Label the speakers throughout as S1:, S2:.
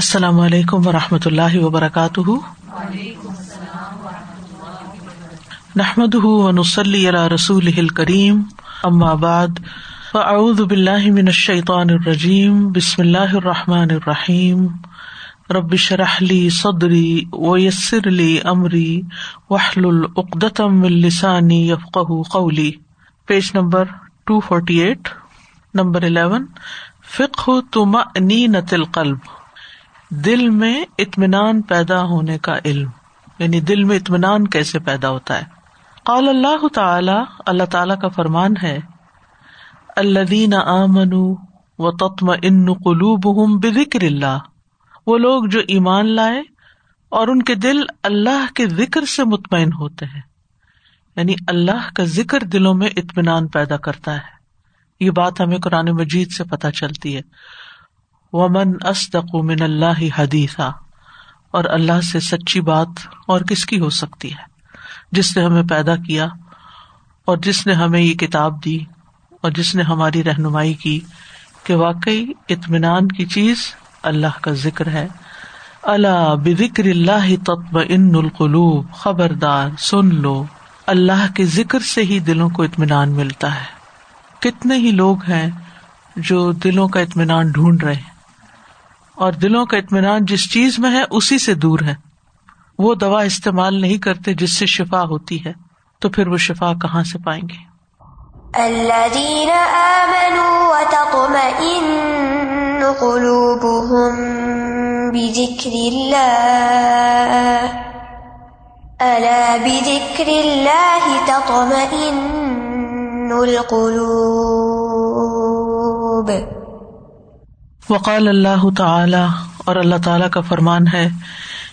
S1: السلام علیکم و رحمۃ اللہ وبرکاتہ نحمد رسول کریم بعد فاعوذ من عماد الرجیم بسم اللہ الرحمٰن الرحیم ربشرحلی صدری ویسر علی عمری وحل العقدم السانی العقد قولی page number two forty eight number eleven فقہ فکنی القلب دل میں اطمینان پیدا ہونے کا علم یعنی دل میں اطمینان کیسے پیدا ہوتا ہے قال اللہ تعالی اللہ تعالی کا فرمان ہے بے بکر اللہ وہ لوگ جو ایمان لائے اور ان کے دل اللہ کے ذکر سے مطمئن ہوتے ہیں یعنی اللہ کا ذکر دلوں میں اطمینان پیدا کرتا ہے یہ بات ہمیں قرآن مجید سے پتہ چلتی ہے ومن من من اللہ حدیثہ اور اللہ سے سچی بات اور کس کی ہو سکتی ہے جس نے ہمیں پیدا کیا اور جس نے ہمیں یہ کتاب دی اور جس نے ہماری رہنمائی کی کہ واقعی اطمینان کی چیز اللہ کا ذکر ہے اللہ بکر اللہ تطب ان القلوب خبردار سن لو اللہ کے ذکر سے ہی دلوں کو اطمینان ملتا ہے کتنے ہی لوگ ہیں جو دلوں کا اطمینان ڈھونڈ رہے ہیں اور دلوں کا اطمینان جس چیز میں ہے اسی سے دور ہے وہ دوا استعمال نہیں کرتے جس سے شفا ہوتی ہے تو پھر وہ شفا کہاں سے پائیں گے وقال اللہ تعالی اور اللہ تعالیٰ کا فرمان ہے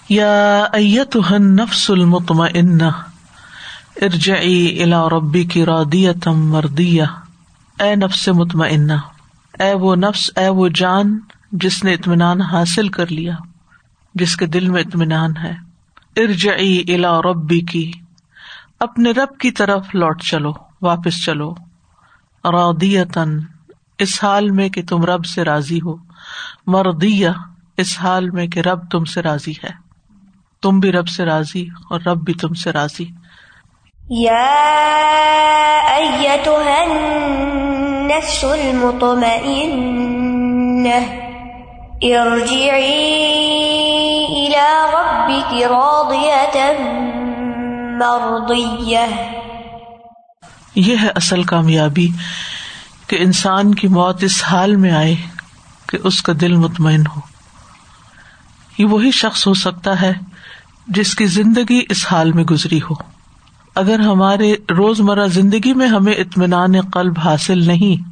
S1: یا ایت نفس المطمئنہ ارج الى الا ربی کی رودیت مردیا اے نفس مطمئنہ اے وہ نفس اے وہ جان جس نے اطمینان حاصل کر لیا جس کے دل میں اطمینان ہے ارج الى الا ربی کی اپنے رب کی طرف لوٹ چلو واپس چلو رودیتن اس حال میں کہ تم رب سے راضی ہو مردیا اس حال میں کہ رب تم سے راضی ہے تم بھی رب سے راضی اور رب بھی تم سے راضی تو ہے یہ ہے اصل کامیابی کہ انسان کی موت اس حال میں آئے کہ اس کا دل مطمئن ہو یہ وہی شخص ہو سکتا ہے جس کی زندگی اس حال میں گزری ہو اگر ہمارے روزمرہ زندگی میں ہمیں اطمینان قلب حاصل نہیں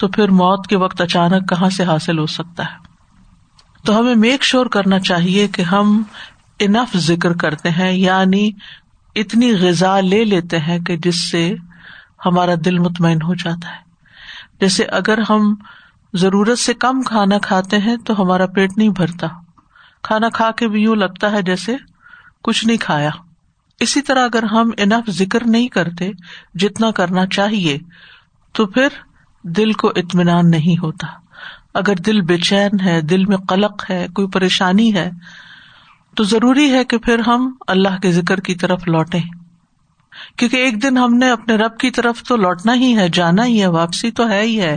S1: تو پھر موت کے وقت اچانک کہاں سے حاصل ہو سکتا ہے تو ہمیں میک شور کرنا چاہیے کہ ہم انف ذکر کرتے ہیں یعنی اتنی غذا لے لیتے ہیں کہ جس سے ہمارا دل مطمئن ہو جاتا ہے جیسے اگر ہم ضرورت سے کم کھانا کھاتے ہیں تو ہمارا پیٹ نہیں بھرتا کھانا کھا کے بھی یوں لگتا ہے جیسے کچھ نہیں کھایا اسی طرح اگر ہم انف ذکر نہیں کرتے جتنا کرنا چاہیے تو پھر دل کو اطمینان نہیں ہوتا اگر دل بے چین ہے دل میں قلق ہے کوئی پریشانی ہے تو ضروری ہے کہ پھر ہم اللہ کے ذکر کی طرف لوٹے کیونکہ ایک دن ہم نے اپنے رب کی طرف تو لوٹنا ہی ہے جانا ہی ہے واپسی تو ہے ہی ہے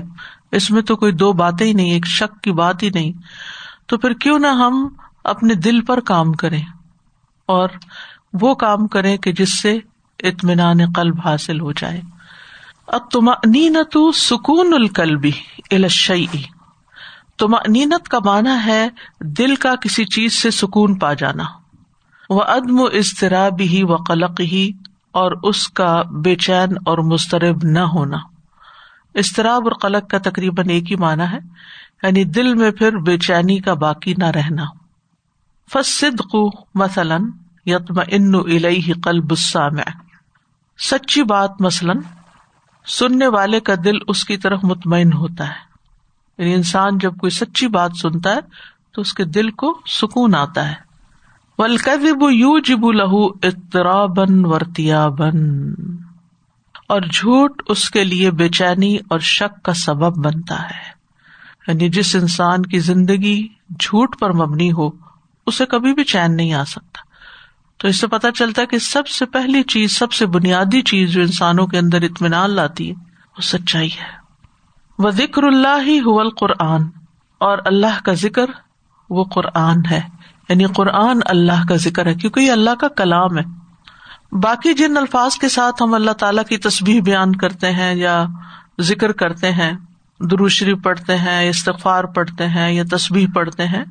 S1: اس میں تو کوئی دو باتیں ہی نہیں ایک شک کی بات ہی نہیں تو پھر کیوں نہ ہم اپنے دل پر کام کریں اور وہ کام کریں کہ جس سے اطمینان قلب حاصل ہو جائے اب تم نینت سکون القلبی الاشی تم نینت کا معنی ہے دل کا کسی چیز سے سکون پا جانا وہ عدم و اضطراب ہی و قلق ہی اور اس کا بے چین اور مسترب نہ ہونا اور قلق کا تقریباً ایک ہی معنی ہے یعنی دل میں پھر بے چینی کا باقی نہ رہنا فصد کو مثلاً یتم ان سچی بات مثلاً سننے والے کا دل اس کی طرف مطمئن ہوتا ہے یعنی انسان جب کوئی سچی بات سنتا ہے تو اس کے دل کو سکون آتا ہے ولکب یو جب لہو بن اور جھوٹ اس کے لیے بے چینی اور شک کا سبب بنتا ہے یعنی جس انسان کی زندگی جھوٹ پر مبنی ہو اسے کبھی بھی چین نہیں آ سکتا تو اس سے پتا چلتا ہے کہ سب سے پہلی چیز سب سے بنیادی چیز جو انسانوں کے اندر اطمینان لاتی ہے وہ سچائی ہے وہ ذکر اللہ ہی حول قرآن اور اللہ کا ذکر وہ قرآن ہے یعنی قرآن اللہ کا ذکر ہے کیونکہ یہ اللہ کا کلام ہے باقی جن الفاظ کے ساتھ ہم اللہ تعالیٰ کی تصبیح بیان کرتے ہیں یا ذکر کرتے ہیں دروشری پڑھتے ہیں استغفار پڑھتے ہیں یا تصبیح پڑھتے ہیں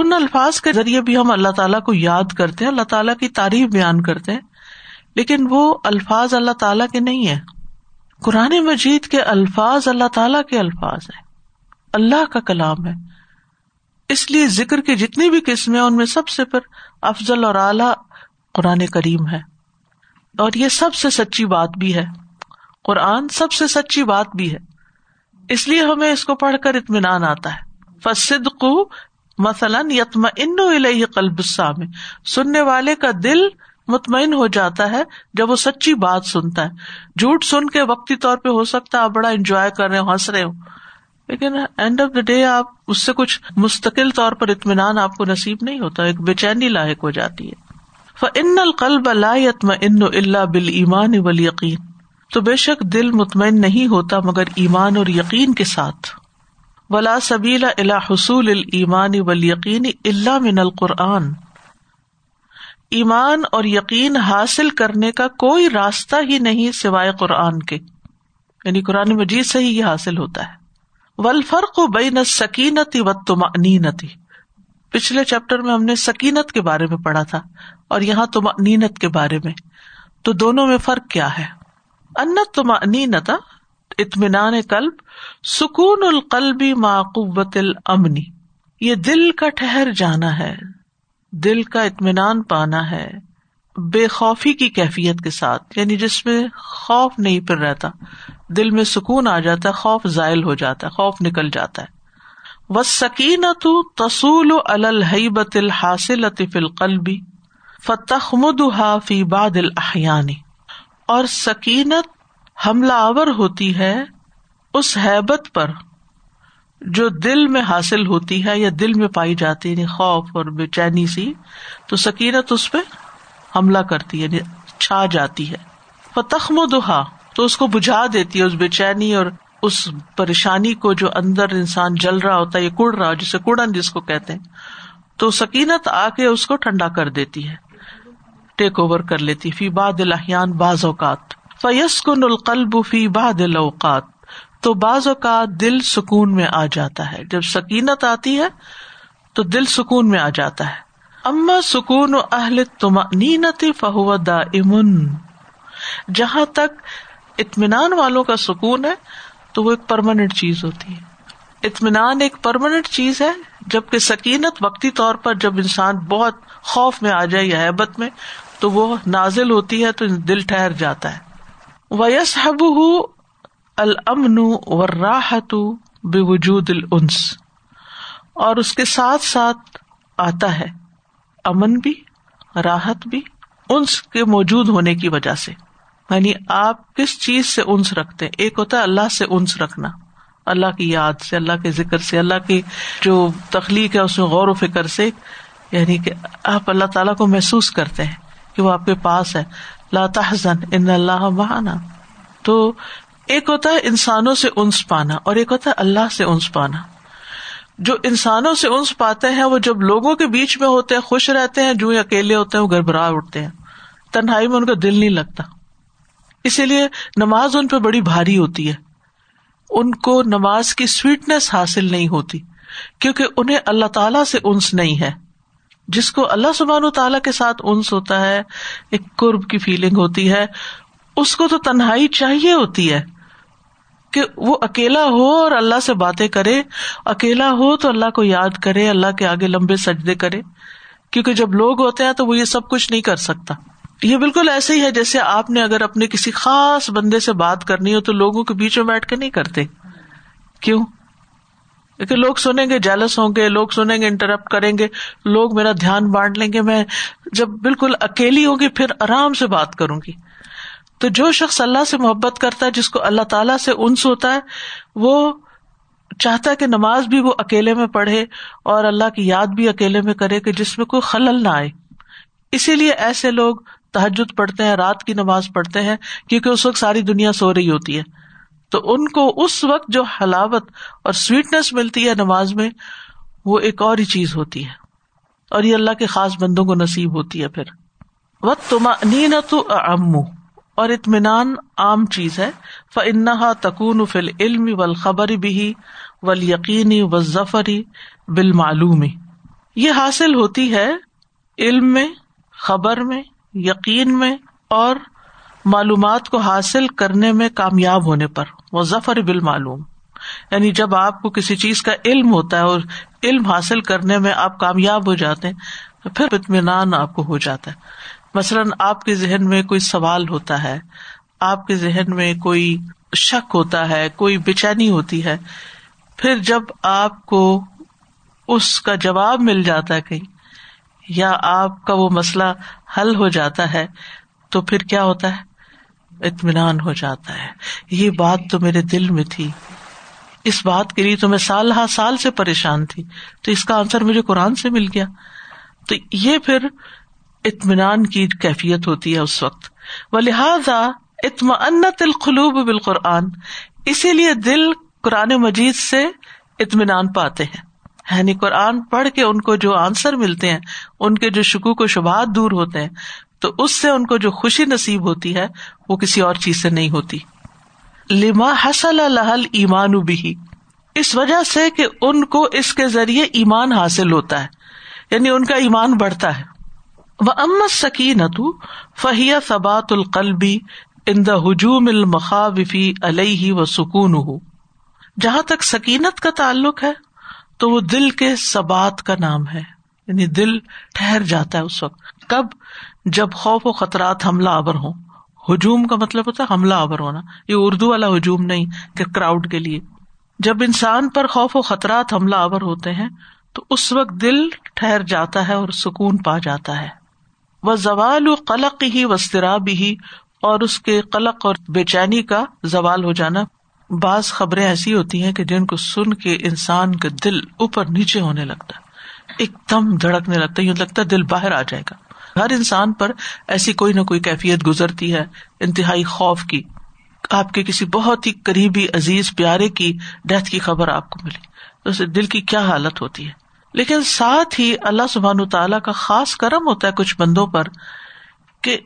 S1: ان الفاظ کے ذریعے بھی ہم اللہ تعالیٰ کو یاد کرتے ہیں اللہ تعالیٰ کی تعریف بیان کرتے ہیں لیکن وہ الفاظ اللہ تعالیٰ کے نہیں ہے قرآن مجید کے الفاظ اللہ تعالیٰ کے الفاظ ہیں اللہ کا کلام ہے اس لیے ذکر کی جتنی بھی قسمیں ان میں سب سے پر افضل اور اعلی قرآن کریم ہے اور یہ سب سے سچی بات بھی ہے قرآن سب سے سچی بات بھی ہے اس لیے ہمیں اس کو پڑھ کر اطمینان آتا ہے فصد کو مثلاً یتم قلب میں سننے والے کا دل مطمئن ہو جاتا ہے جب وہ سچی بات سنتا ہے جھوٹ سن کے وقتی طور پہ ہو سکتا ہے آپ بڑا انجوائے کر رہے ہو ہنس رہے ہو لیکن اینڈ آف دا ڈے آپ اس سے کچھ مستقل طور پر اطمینان آپ کو نصیب نہیں ہوتا ایک بے چینی لاحق ہو جاتی ہے ان یقین تو بے شک دل مطمئن نہیں ہوتا مگر ایمان اور یقین کے ساتھ ولا سبیلا اللہ حصول المان یقین اللہ القرآن ایمان اور یقین حاصل کرنے کا کوئی راستہ ہی نہیں سوائے قرآن کے یعنی قرآن مجید سے ہی یہ حاصل ہوتا ہے ولفرق بین سکینتی و تمانینتی پچھلے چیپٹر میں ہم نے سکینت کے بارے میں پڑھا تھا اور یہاں تم نینت کے بارے میں تو دونوں میں فرق کیا ہے انت تم نینتا اطمینان کلب سکون القلبی معقوت المنی یہ دل کا ٹہر جانا ہے دل کا اطمینان پانا ہے بے خوفی کی کیفیت کے ساتھ یعنی جس میں خوف نہیں پھر رہتا دل میں سکون آ جاتا ہے خوف زائل ہو جاتا ہے خوف نکل جاتا ہے و سکینت حاس فتخ مدا فی بحانی اور جو دل میں حاصل ہوتی ہے یا دل میں پائی جاتی ہے یعنی خوف اور بے چینی سی تو سکینت اس پہ حملہ کرتی ہے یعنی چھا جاتی ہے فتخ مدا تو اس کو بجھا دیتی ہے اس بے چینی اور اس پریشانی کو جو اندر انسان جل رہا ہوتا ہے یا کڑ رہا ہو جسے کڑن جس کو کہتے ہیں تو سکینت آ کے اس کو ٹھنڈا کر دیتی ہے ٹیک اوور کر لیتی فی باد بعض اوقات فیس کن القلب فی باد اوقات تو بعض اوقات دل سکون میں آ جاتا ہے جب سکینت آتی ہے تو دل سکون میں آ جاتا ہے اما سکون و اہل تم نینت امن جہاں تک اطمینان والوں کا سکون ہے تو وہ ایک پرماننٹ چیز ہوتی ہے اطمینان ایک پرماننٹ چیز ہے جبکہ سکینت وقتی طور پر جب انسان بہت خوف میں آ جائے یا حیبت میں تو وہ نازل ہوتی ہے تو دل ٹھہر جاتا ہے ویس المن و راہت بے وجود الس اور اس کے ساتھ ساتھ آتا ہے امن بھی راحت بھی انس کے موجود ہونے کی وجہ سے یعنی آپ کس چیز سے انس رکھتے ہیں ایک ہوتا ہے اللہ سے انس رکھنا اللہ کی یاد سے اللہ کے ذکر سے اللہ کی جو تخلیق ہے اس میں غور و فکر سے یعنی کہ آپ اللہ تعالیٰ کو محسوس کرتے ہیں کہ وہ آپ کے پاس ہے ان اللہ بہانا تو ایک ہوتا ہے انسانوں سے انس پانا اور ایک ہوتا ہے اللہ سے انس پانا جو انسانوں سے انس پاتے ہیں وہ جب لوگوں کے بیچ میں ہوتے ہیں خوش رہتے ہیں جو اکیلے ہوتے ہیں وہ گڑبڑاہ اٹھتے ہیں تنہائی میں ان کا دل نہیں لگتا اسی لیے نماز ان پہ بڑی بھاری ہوتی ہے ان کو نماز کی سویٹنیس حاصل نہیں ہوتی کیونکہ انہیں اللہ تعالی سے انس نہیں ہے جس کو اللہ سبحان و تعالیٰ کے ساتھ انس ہوتا ہے ایک قرب کی فیلنگ ہوتی ہے اس کو تو تنہائی چاہیے ہوتی ہے کہ وہ اکیلا ہو اور اللہ سے باتیں کرے اکیلا ہو تو اللہ کو یاد کرے اللہ کے آگے لمبے سجدے کرے کیونکہ جب لوگ ہوتے ہیں تو وہ یہ سب کچھ نہیں کر سکتا یہ بالکل ایسے ہی ہے جیسے آپ نے اگر اپنے کسی خاص بندے سے بات کرنی ہو تو لوگوں کے بیچ میں بیٹھ کے نہیں کرتے کیوں لوگ سنیں گے جالس ہوں گے لوگ سنیں گے انٹرپٹ کریں گے لوگ میرا دھیان بانٹ لیں گے میں جب بالکل اکیلی ہوگی پھر آرام سے بات کروں گی تو جو شخص اللہ سے محبت کرتا ہے جس کو اللہ تعالی سے انس ہوتا ہے وہ چاہتا ہے کہ نماز بھی وہ اکیلے میں پڑھے اور اللہ کی یاد بھی اکیلے میں کرے کہ جس میں کوئی خلل نہ آئے اسی لیے ایسے لوگ تحجد پڑھتے ہیں رات کی نماز پڑھتے ہیں کیونکہ اس وقت ساری دنیا سو رہی ہوتی ہے تو ان کو اس وقت جو حلاوت اور سویٹنس ملتی ہے نماز میں وہ ایک اور ہی چیز ہوتی ہے اور یہ اللہ کے خاص بندوں کو نصیب ہوتی ہے پھر وقت نین تو امو اور اطمینان عام چیز ہے ف تکون فل علم و الخبر بھی ول یقینی و ظفری بال معلوم یہ حاصل ہوتی ہے علم میں خبر میں یقین میں اور معلومات کو حاصل کرنے میں کامیاب ہونے پر وہ ظفر بال معلوم یعنی جب آپ کو کسی چیز کا علم ہوتا ہے اور علم حاصل کرنے میں آپ کامیاب ہو جاتے ہیں پھر اطمینان آپ کو ہو جاتا ہے مثلاً آپ کے ذہن میں کوئی سوال ہوتا ہے آپ کے ذہن میں کوئی شک ہوتا ہے کوئی بے چینی ہوتی ہے پھر جب آپ کو اس کا جواب مل جاتا ہے کہیں یا آپ کا وہ مسئلہ حل ہو جاتا ہے تو پھر کیا ہوتا ہے اطمینان ہو جاتا ہے یہ بات تو میرے دل میں تھی اس بات کے لیے تو میں سال ہاں سال سے پریشان تھی تو اس کا آنسر مجھے قرآن سے مل گیا تو یہ پھر اطمینان کی کیفیت ہوتی ہے اس وقت و لہٰذا اطمانت بال بالقرآن اسی لیے دل قرآن مجید سے اطمینان پاتے ہیں یعنی قرآن پڑھ کے ان کو جو آنسر ملتے ہیں ان کے جو شکوک و شبہات دور ہوتے ہیں تو اس سے ان کو جو خوشی نصیب ہوتی ہے وہ کسی اور چیز سے نہیں ہوتی لما حسل لہل ایمان بھی اس وجہ سے کہ ان کو اس کے ذریعے ایمان حاصل ہوتا ہے یعنی ان کا ایمان بڑھتا ہے وہ امت تو فہیا ثبات القلبی ان دا ہجوم المخا وفی علیہ و سکون ہو جہاں تک سکینت کا تعلق ہے تو وہ دل کے سبات کا نام ہے یعنی دل ٹھہر جاتا ہے اس وقت کب جب خوف و خطرات حملہ آور ہوں ہجوم کا مطلب ہوتا ہے حملہ آور ہونا یہ اردو والا ہجوم نہیں کہ کراؤڈ کے لیے جب انسان پر خوف و خطرات حملہ آور ہوتے ہیں تو اس وقت دل ٹھہر جاتا ہے اور سکون پا جاتا ہے وہ زوال و قلق ہی وسطرا ہی اور اس کے قلق اور بے چینی کا زوال ہو جانا بعض خبریں ایسی ہوتی ہیں کہ جن کو سن کے انسان کا دل اوپر نیچے ہونے لگتا ہے ایک دم دھڑکنے لگتا ہے ہے یوں لگتا دل باہر آ جائے گا ہر انسان پر ایسی کوئی نہ کوئی کیفیت گزرتی ہے انتہائی خوف کی آپ کے کسی بہت ہی قریبی عزیز پیارے کی ڈیتھ کی خبر آپ کو ملی تو اسے دل کی کیا حالت ہوتی ہے لیکن ساتھ ہی اللہ سبحان تعالیٰ کا خاص کرم ہوتا ہے کچھ بندوں پر کہ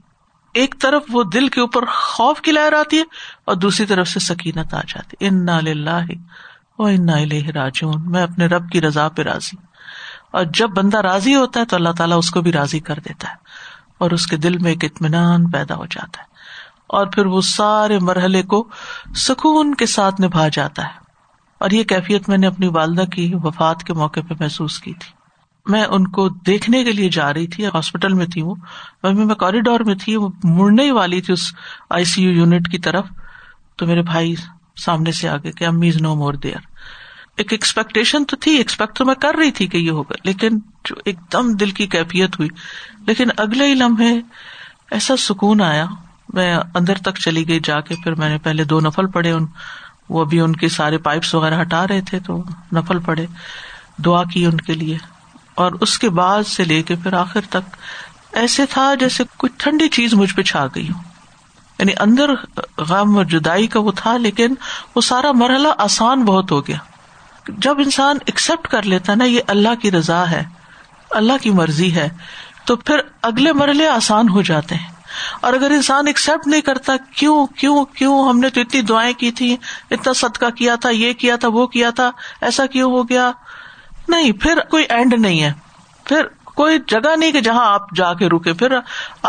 S1: ایک طرف وہ دل کے اوپر خوف کی لہر آتی ہے اور دوسری طرف سے سکینت آ جاتی ہے ان نا او میں اپنے رب کی رضا پہ راضی اور جب بندہ راضی ہوتا ہے تو اللہ تعالیٰ اس کو بھی راضی کر دیتا ہے اور اس کے دل میں ایک اطمینان پیدا ہو جاتا ہے اور پھر وہ سارے مرحلے کو سکون کے ساتھ نبھا جاتا ہے اور یہ کیفیت میں نے اپنی والدہ کی وفات کے موقع پہ محسوس کی تھی میں ان کو دیکھنے کے لیے جا رہی تھی ہاسپٹل میں تھی وہ میں کوریڈور میں تھی وہ مڑنے والی تھی اس آئی سی یو یونٹ کی طرف تو میرے بھائی سامنے سے آگے کہ امی از نو مور دیئر ایک ایکسپیکٹیشن تو تھی ایکسپیکٹ تو میں کر رہی تھی کہ یہ ہوگا لیکن جو ایک دم دل کی کیفیت ہوئی لیکن اگلے ہی لمحے ایسا سکون آیا میں اندر تک چلی گئی جا کے پھر میں نے پہلے دو نفل پڑے ان وہ ابھی ان کے سارے پائپس وغیرہ ہٹا رہے تھے تو نفل پڑے دعا کی ان کے لیے اور اس کے بعد سے لے کے پھر آخر تک ایسے تھا جیسے کچھ ٹھنڈی چیز مجھ پہ چھا گئی ہو یعنی اندر غم اور جدائی کا وہ تھا لیکن وہ سارا مرحلہ آسان بہت ہو گیا جب انسان ایکسپٹ کر لیتا نا یہ اللہ کی رضا ہے اللہ کی مرضی ہے تو پھر اگلے مرحلے آسان ہو جاتے ہیں اور اگر انسان ایکسپٹ نہیں کرتا کیوں کیوں کیوں ہم نے تو اتنی دعائیں کی تھی اتنا صدقہ کیا تھا یہ کیا تھا وہ کیا تھا ایسا کیوں ہو گیا نہیں پھر کوئی اینڈ نہیں ہے پھر کوئی جگہ نہیں کہ جہاں آپ جا کے رکے پھر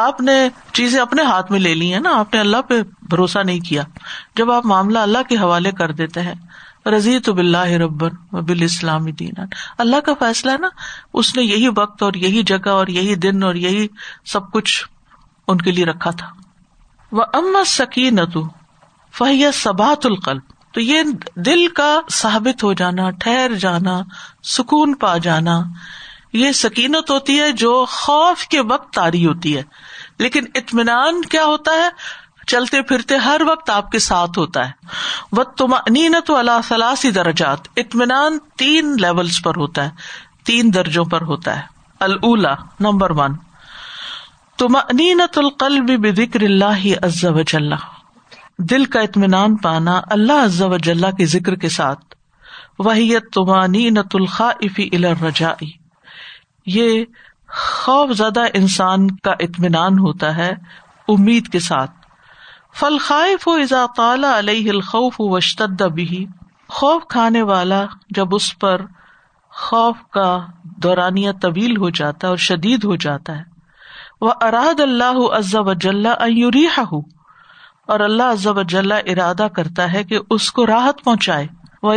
S1: آپ نے چیزیں اپنے ہاتھ میں لے لی ہیں نا آپ نے اللہ پہ بھروسہ نہیں کیا جب آپ معاملہ اللہ کے حوالے کر دیتے ہیں رضی تو بلّہ ربر و بال اسلامی دینان اللہ کا فیصلہ ہے نا اس نے یہی وقت اور یہی جگہ اور یہی دن اور یہی سب کچھ ان کے لیے رکھا تھا وہ ام سکی نتو فہیا سبات القلب تو یہ دل کا ثابت ہو جانا ٹھہر جانا سکون پا جانا یہ سکینت ہوتی ہے جو خوف کے وقت تاری ہوتی ہے لیکن اطمینان کیا ہوتا ہے چلتے پھرتے ہر وقت آپ کے ساتھ ہوتا ہے وہ تم نینت والا سلاسی درجات اطمینان تین لیولس پر ہوتا ہے تین درجوں پر ہوتا ہے الولا نمبر ون تم نینت القلب بکر اللہ دل کا اطمینان پانا اللہ عز و جل کے ذکر کے ساتھ وحیت وہی توخوافی الرجائی یہ خوف زدہ انسان کا اطمینان ہوتا ہے امید کے ساتھ فل خائف و ازاک علیہ الخوف بھی خوف کھانے والا جب اس پر خوف کا دورانیہ طویل ہو جاتا ہے اور شدید ہو جاتا ہے وہ اراد اللہ جلحہ ہوں اور اللہ اجلّہ ارادہ کرتا ہے کہ اس کو راحت پہنچائے وہ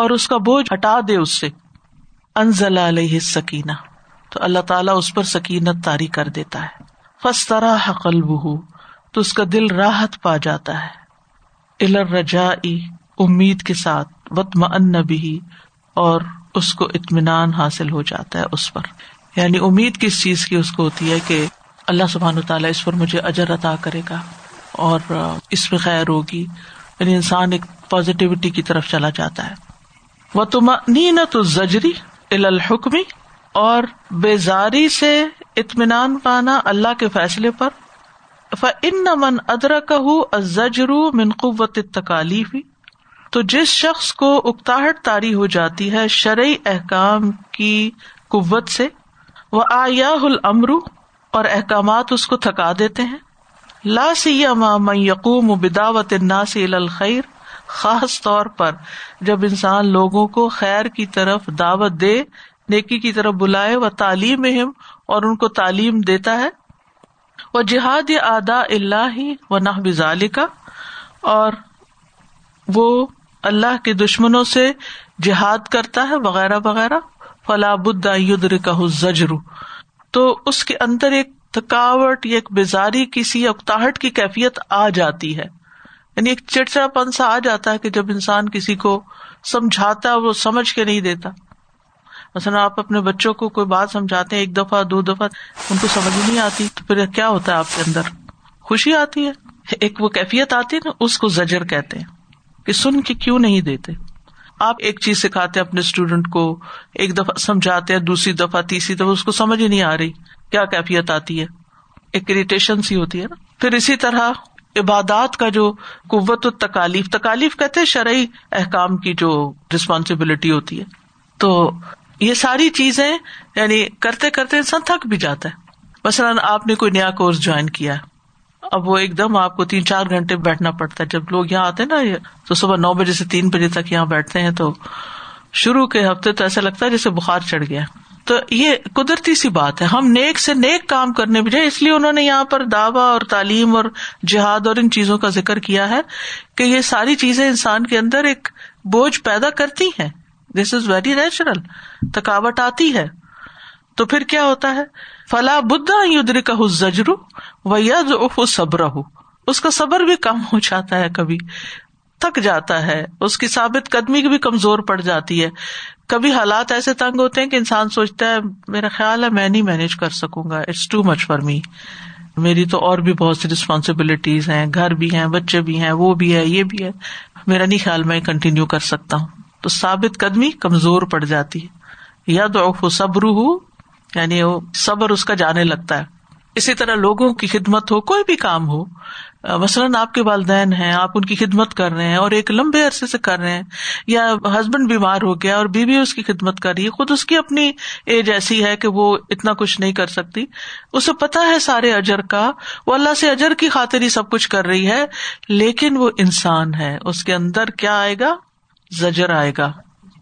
S1: اور اس کا بوجھ ہٹا دے اس سے علیہ سکینہ تو اللہ تعالیٰ اس پر سکینت تاری کر دیتا ہے فس طرح حقلب ہو تو اس کا دل راحت پا جاتا ہے الر رجا امید کے ساتھ وطم ان نبی اور اس کو اطمینان حاصل ہو جاتا ہے اس پر یعنی امید کس چیز کی اس کو ہوتی ہے کہ اللہ سبحان تعالیٰ اس پر مجھے اجر عطا کرے گا اور اس میں خیر ہوگی یعنی انسان ایک پازیٹیوٹی کی طرف چلا جاتا ہے وہ تم نین تو زجری الحکمی اور بیزاری سے اطمینان پانا اللہ کے فیصلے پر ان من ادرکر من قوت تکالیف تو جس شخص کو اکتاہٹ تاری ہو جاتی ہے شرعی احکام کی قوت سے وہ آیا المرو اور احکامات اس کو تھکا دیتے ہیں لا سیما یقوم لاسی الخیر خاص طور پر جب انسان لوگوں کو خیر کی طرف دعوت دے نیکی کی طرف بلائے و تعلیم اور ان کو تعلیم دیتا ہے وہ جہاد آدا اللہ ہی و کا اور وہ اللہ کے دشمنوں سے جہاد کرتا ہے وغیرہ وغیرہ فلاں بدھا یدر تو اس کے اندر ایک تھکاوٹ یا ایک بیزاری کسی اکتاہٹ کی کیفیت آ جاتی ہے یعنی ایک چڑچا پن سا آ جاتا ہے کہ جب انسان کسی کو سمجھاتا ہے وہ سمجھ کے نہیں دیتا مثلاً آپ اپنے بچوں کو کوئی بات سمجھاتے ایک دفعہ دو دفعہ ان کو سمجھ نہیں آتی تو پھر کیا ہوتا ہے آپ کے اندر خوشی آتی ہے ایک وہ کیفیت آتی ہے نا اس کو زجر کہتے ہیں کہ سن کے کیوں نہیں دیتے آپ ایک چیز سکھاتے اپنے اسٹوڈینٹ کو ایک دفعہ سمجھاتے ہیں دوسری دفعہ تیسری دفعہ اس کو سمجھ نہیں آ رہی کیا کیفیت آتی ہے ایک اریٹیشن سی ہوتی ہے نا پھر اسی طرح عبادات کا جو قوت و تکالیف تکالیف کہتے ہیں شرعی احکام کی جو ریسپانسبلٹی ہوتی ہے تو یہ ساری چیزیں یعنی کرتے کرتے انسان تھک بھی جاتا ہے مثلاً آپ نے کوئی نیا کورس جوائن کیا ہے اب وہ ایک دم آپ کو تین چار گھنٹے بیٹھنا پڑتا ہے جب لوگ یہاں آتے ہیں نا تو صبح نو بجے سے تین بجے تک یہاں بیٹھتے ہیں تو شروع کے ہفتے تو ایسا لگتا ہے جیسے بخار چڑھ گیا تو یہ قدرتی سی بات ہے ہم نیک سے نیک کام کرنے بجائے اس لیے انہوں نے یہاں پر دعوی اور تعلیم اور جہاد اور ان چیزوں کا ذکر کیا ہے کہ یہ ساری چیزیں انسان کے اندر ایک بوجھ پیدا کرتی ہیں دس از ویری نیچرل تھکاوٹ آتی ہے تو پھر کیا ہوتا ہے فلا بدھا یدر کا زجر و ید اف صبر ہو اس کا صبر بھی کم ہو جاتا ہے کبھی تھک جاتا ہے اس کی ثابت قدمی بھی کمزور پڑ جاتی ہے کبھی حالات ایسے تنگ ہوتے ہیں کہ انسان سوچتا ہے میرا خیال ہے میں نہیں مینج کر سکوں گا it's too much for me میری تو اور بھی بہت سی ریسپانسبلٹیز ہیں گھر بھی ہیں بچے بھی ہیں وہ بھی ہے یہ بھی ہے میرا نہیں خیال میں کنٹینیو کر سکتا ہوں تو ثابت قدمی کمزور پڑ جاتی ہے یا تو صبر ہوں یعنی وہ صبر اس کا جانے لگتا ہے اسی طرح لوگوں کی خدمت ہو کوئی بھی کام ہو مثلاً آپ کے والدین ہیں آپ ان کی خدمت کر رہے ہیں اور ایک لمبے عرصے سے کر رہے ہیں یا ہسبینڈ بیمار ہو گیا اور بیوی اس کی خدمت کر رہی ہے خود اس کی اپنی ایج ایسی ہے کہ وہ اتنا کچھ نہیں کر سکتی اسے پتا ہے سارے اجر کا وہ اللہ سے اجر کی خاطر ہی سب کچھ کر رہی ہے لیکن وہ انسان ہے اس کے اندر کیا آئے گا زجر آئے گا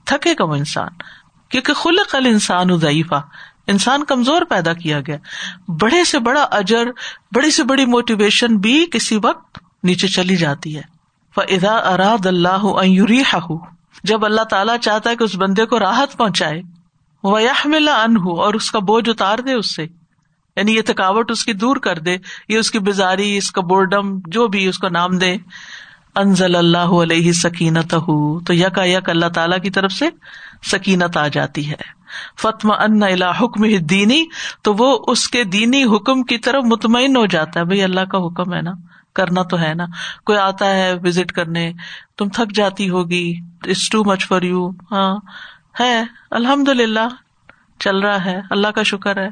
S1: تھکے گا وہ انسان کیونکہ خلق الانسان انسان انسان کمزور پیدا کیا گیا بڑے سے بڑا اجر بڑی سے بڑی موٹیویشن بھی کسی وقت نیچے چلی جاتی ہے اراد اللہ جب اللہ تعالیٰ چاہتا ہے کہ اس بندے کو راحت پہنچائے ملا ان اور اس کا بوجھ اتار دے اس سے یعنی یہ تھکاوٹ اس کی دور کر دے یہ اس کی بزاری بورڈم جو بھی اس کو نام دے انزل اللہ علیہ سکینت ہو تو یک اللہ تعالیٰ کی طرف سے سکینت آ جاتی ہے فتم ان حکم حکم دینی دینی تو وہ اس کے کی طرف مطمئن ہو جاتا ہے بھائی اللہ کا حکم ہے نا کرنا تو ہے نا کوئی آتا ہے وزٹ کرنے تم تھک جاتی ہوگی it's too much for you ہاں ہے الحمد للہ چل رہا ہے اللہ کا شکر ہے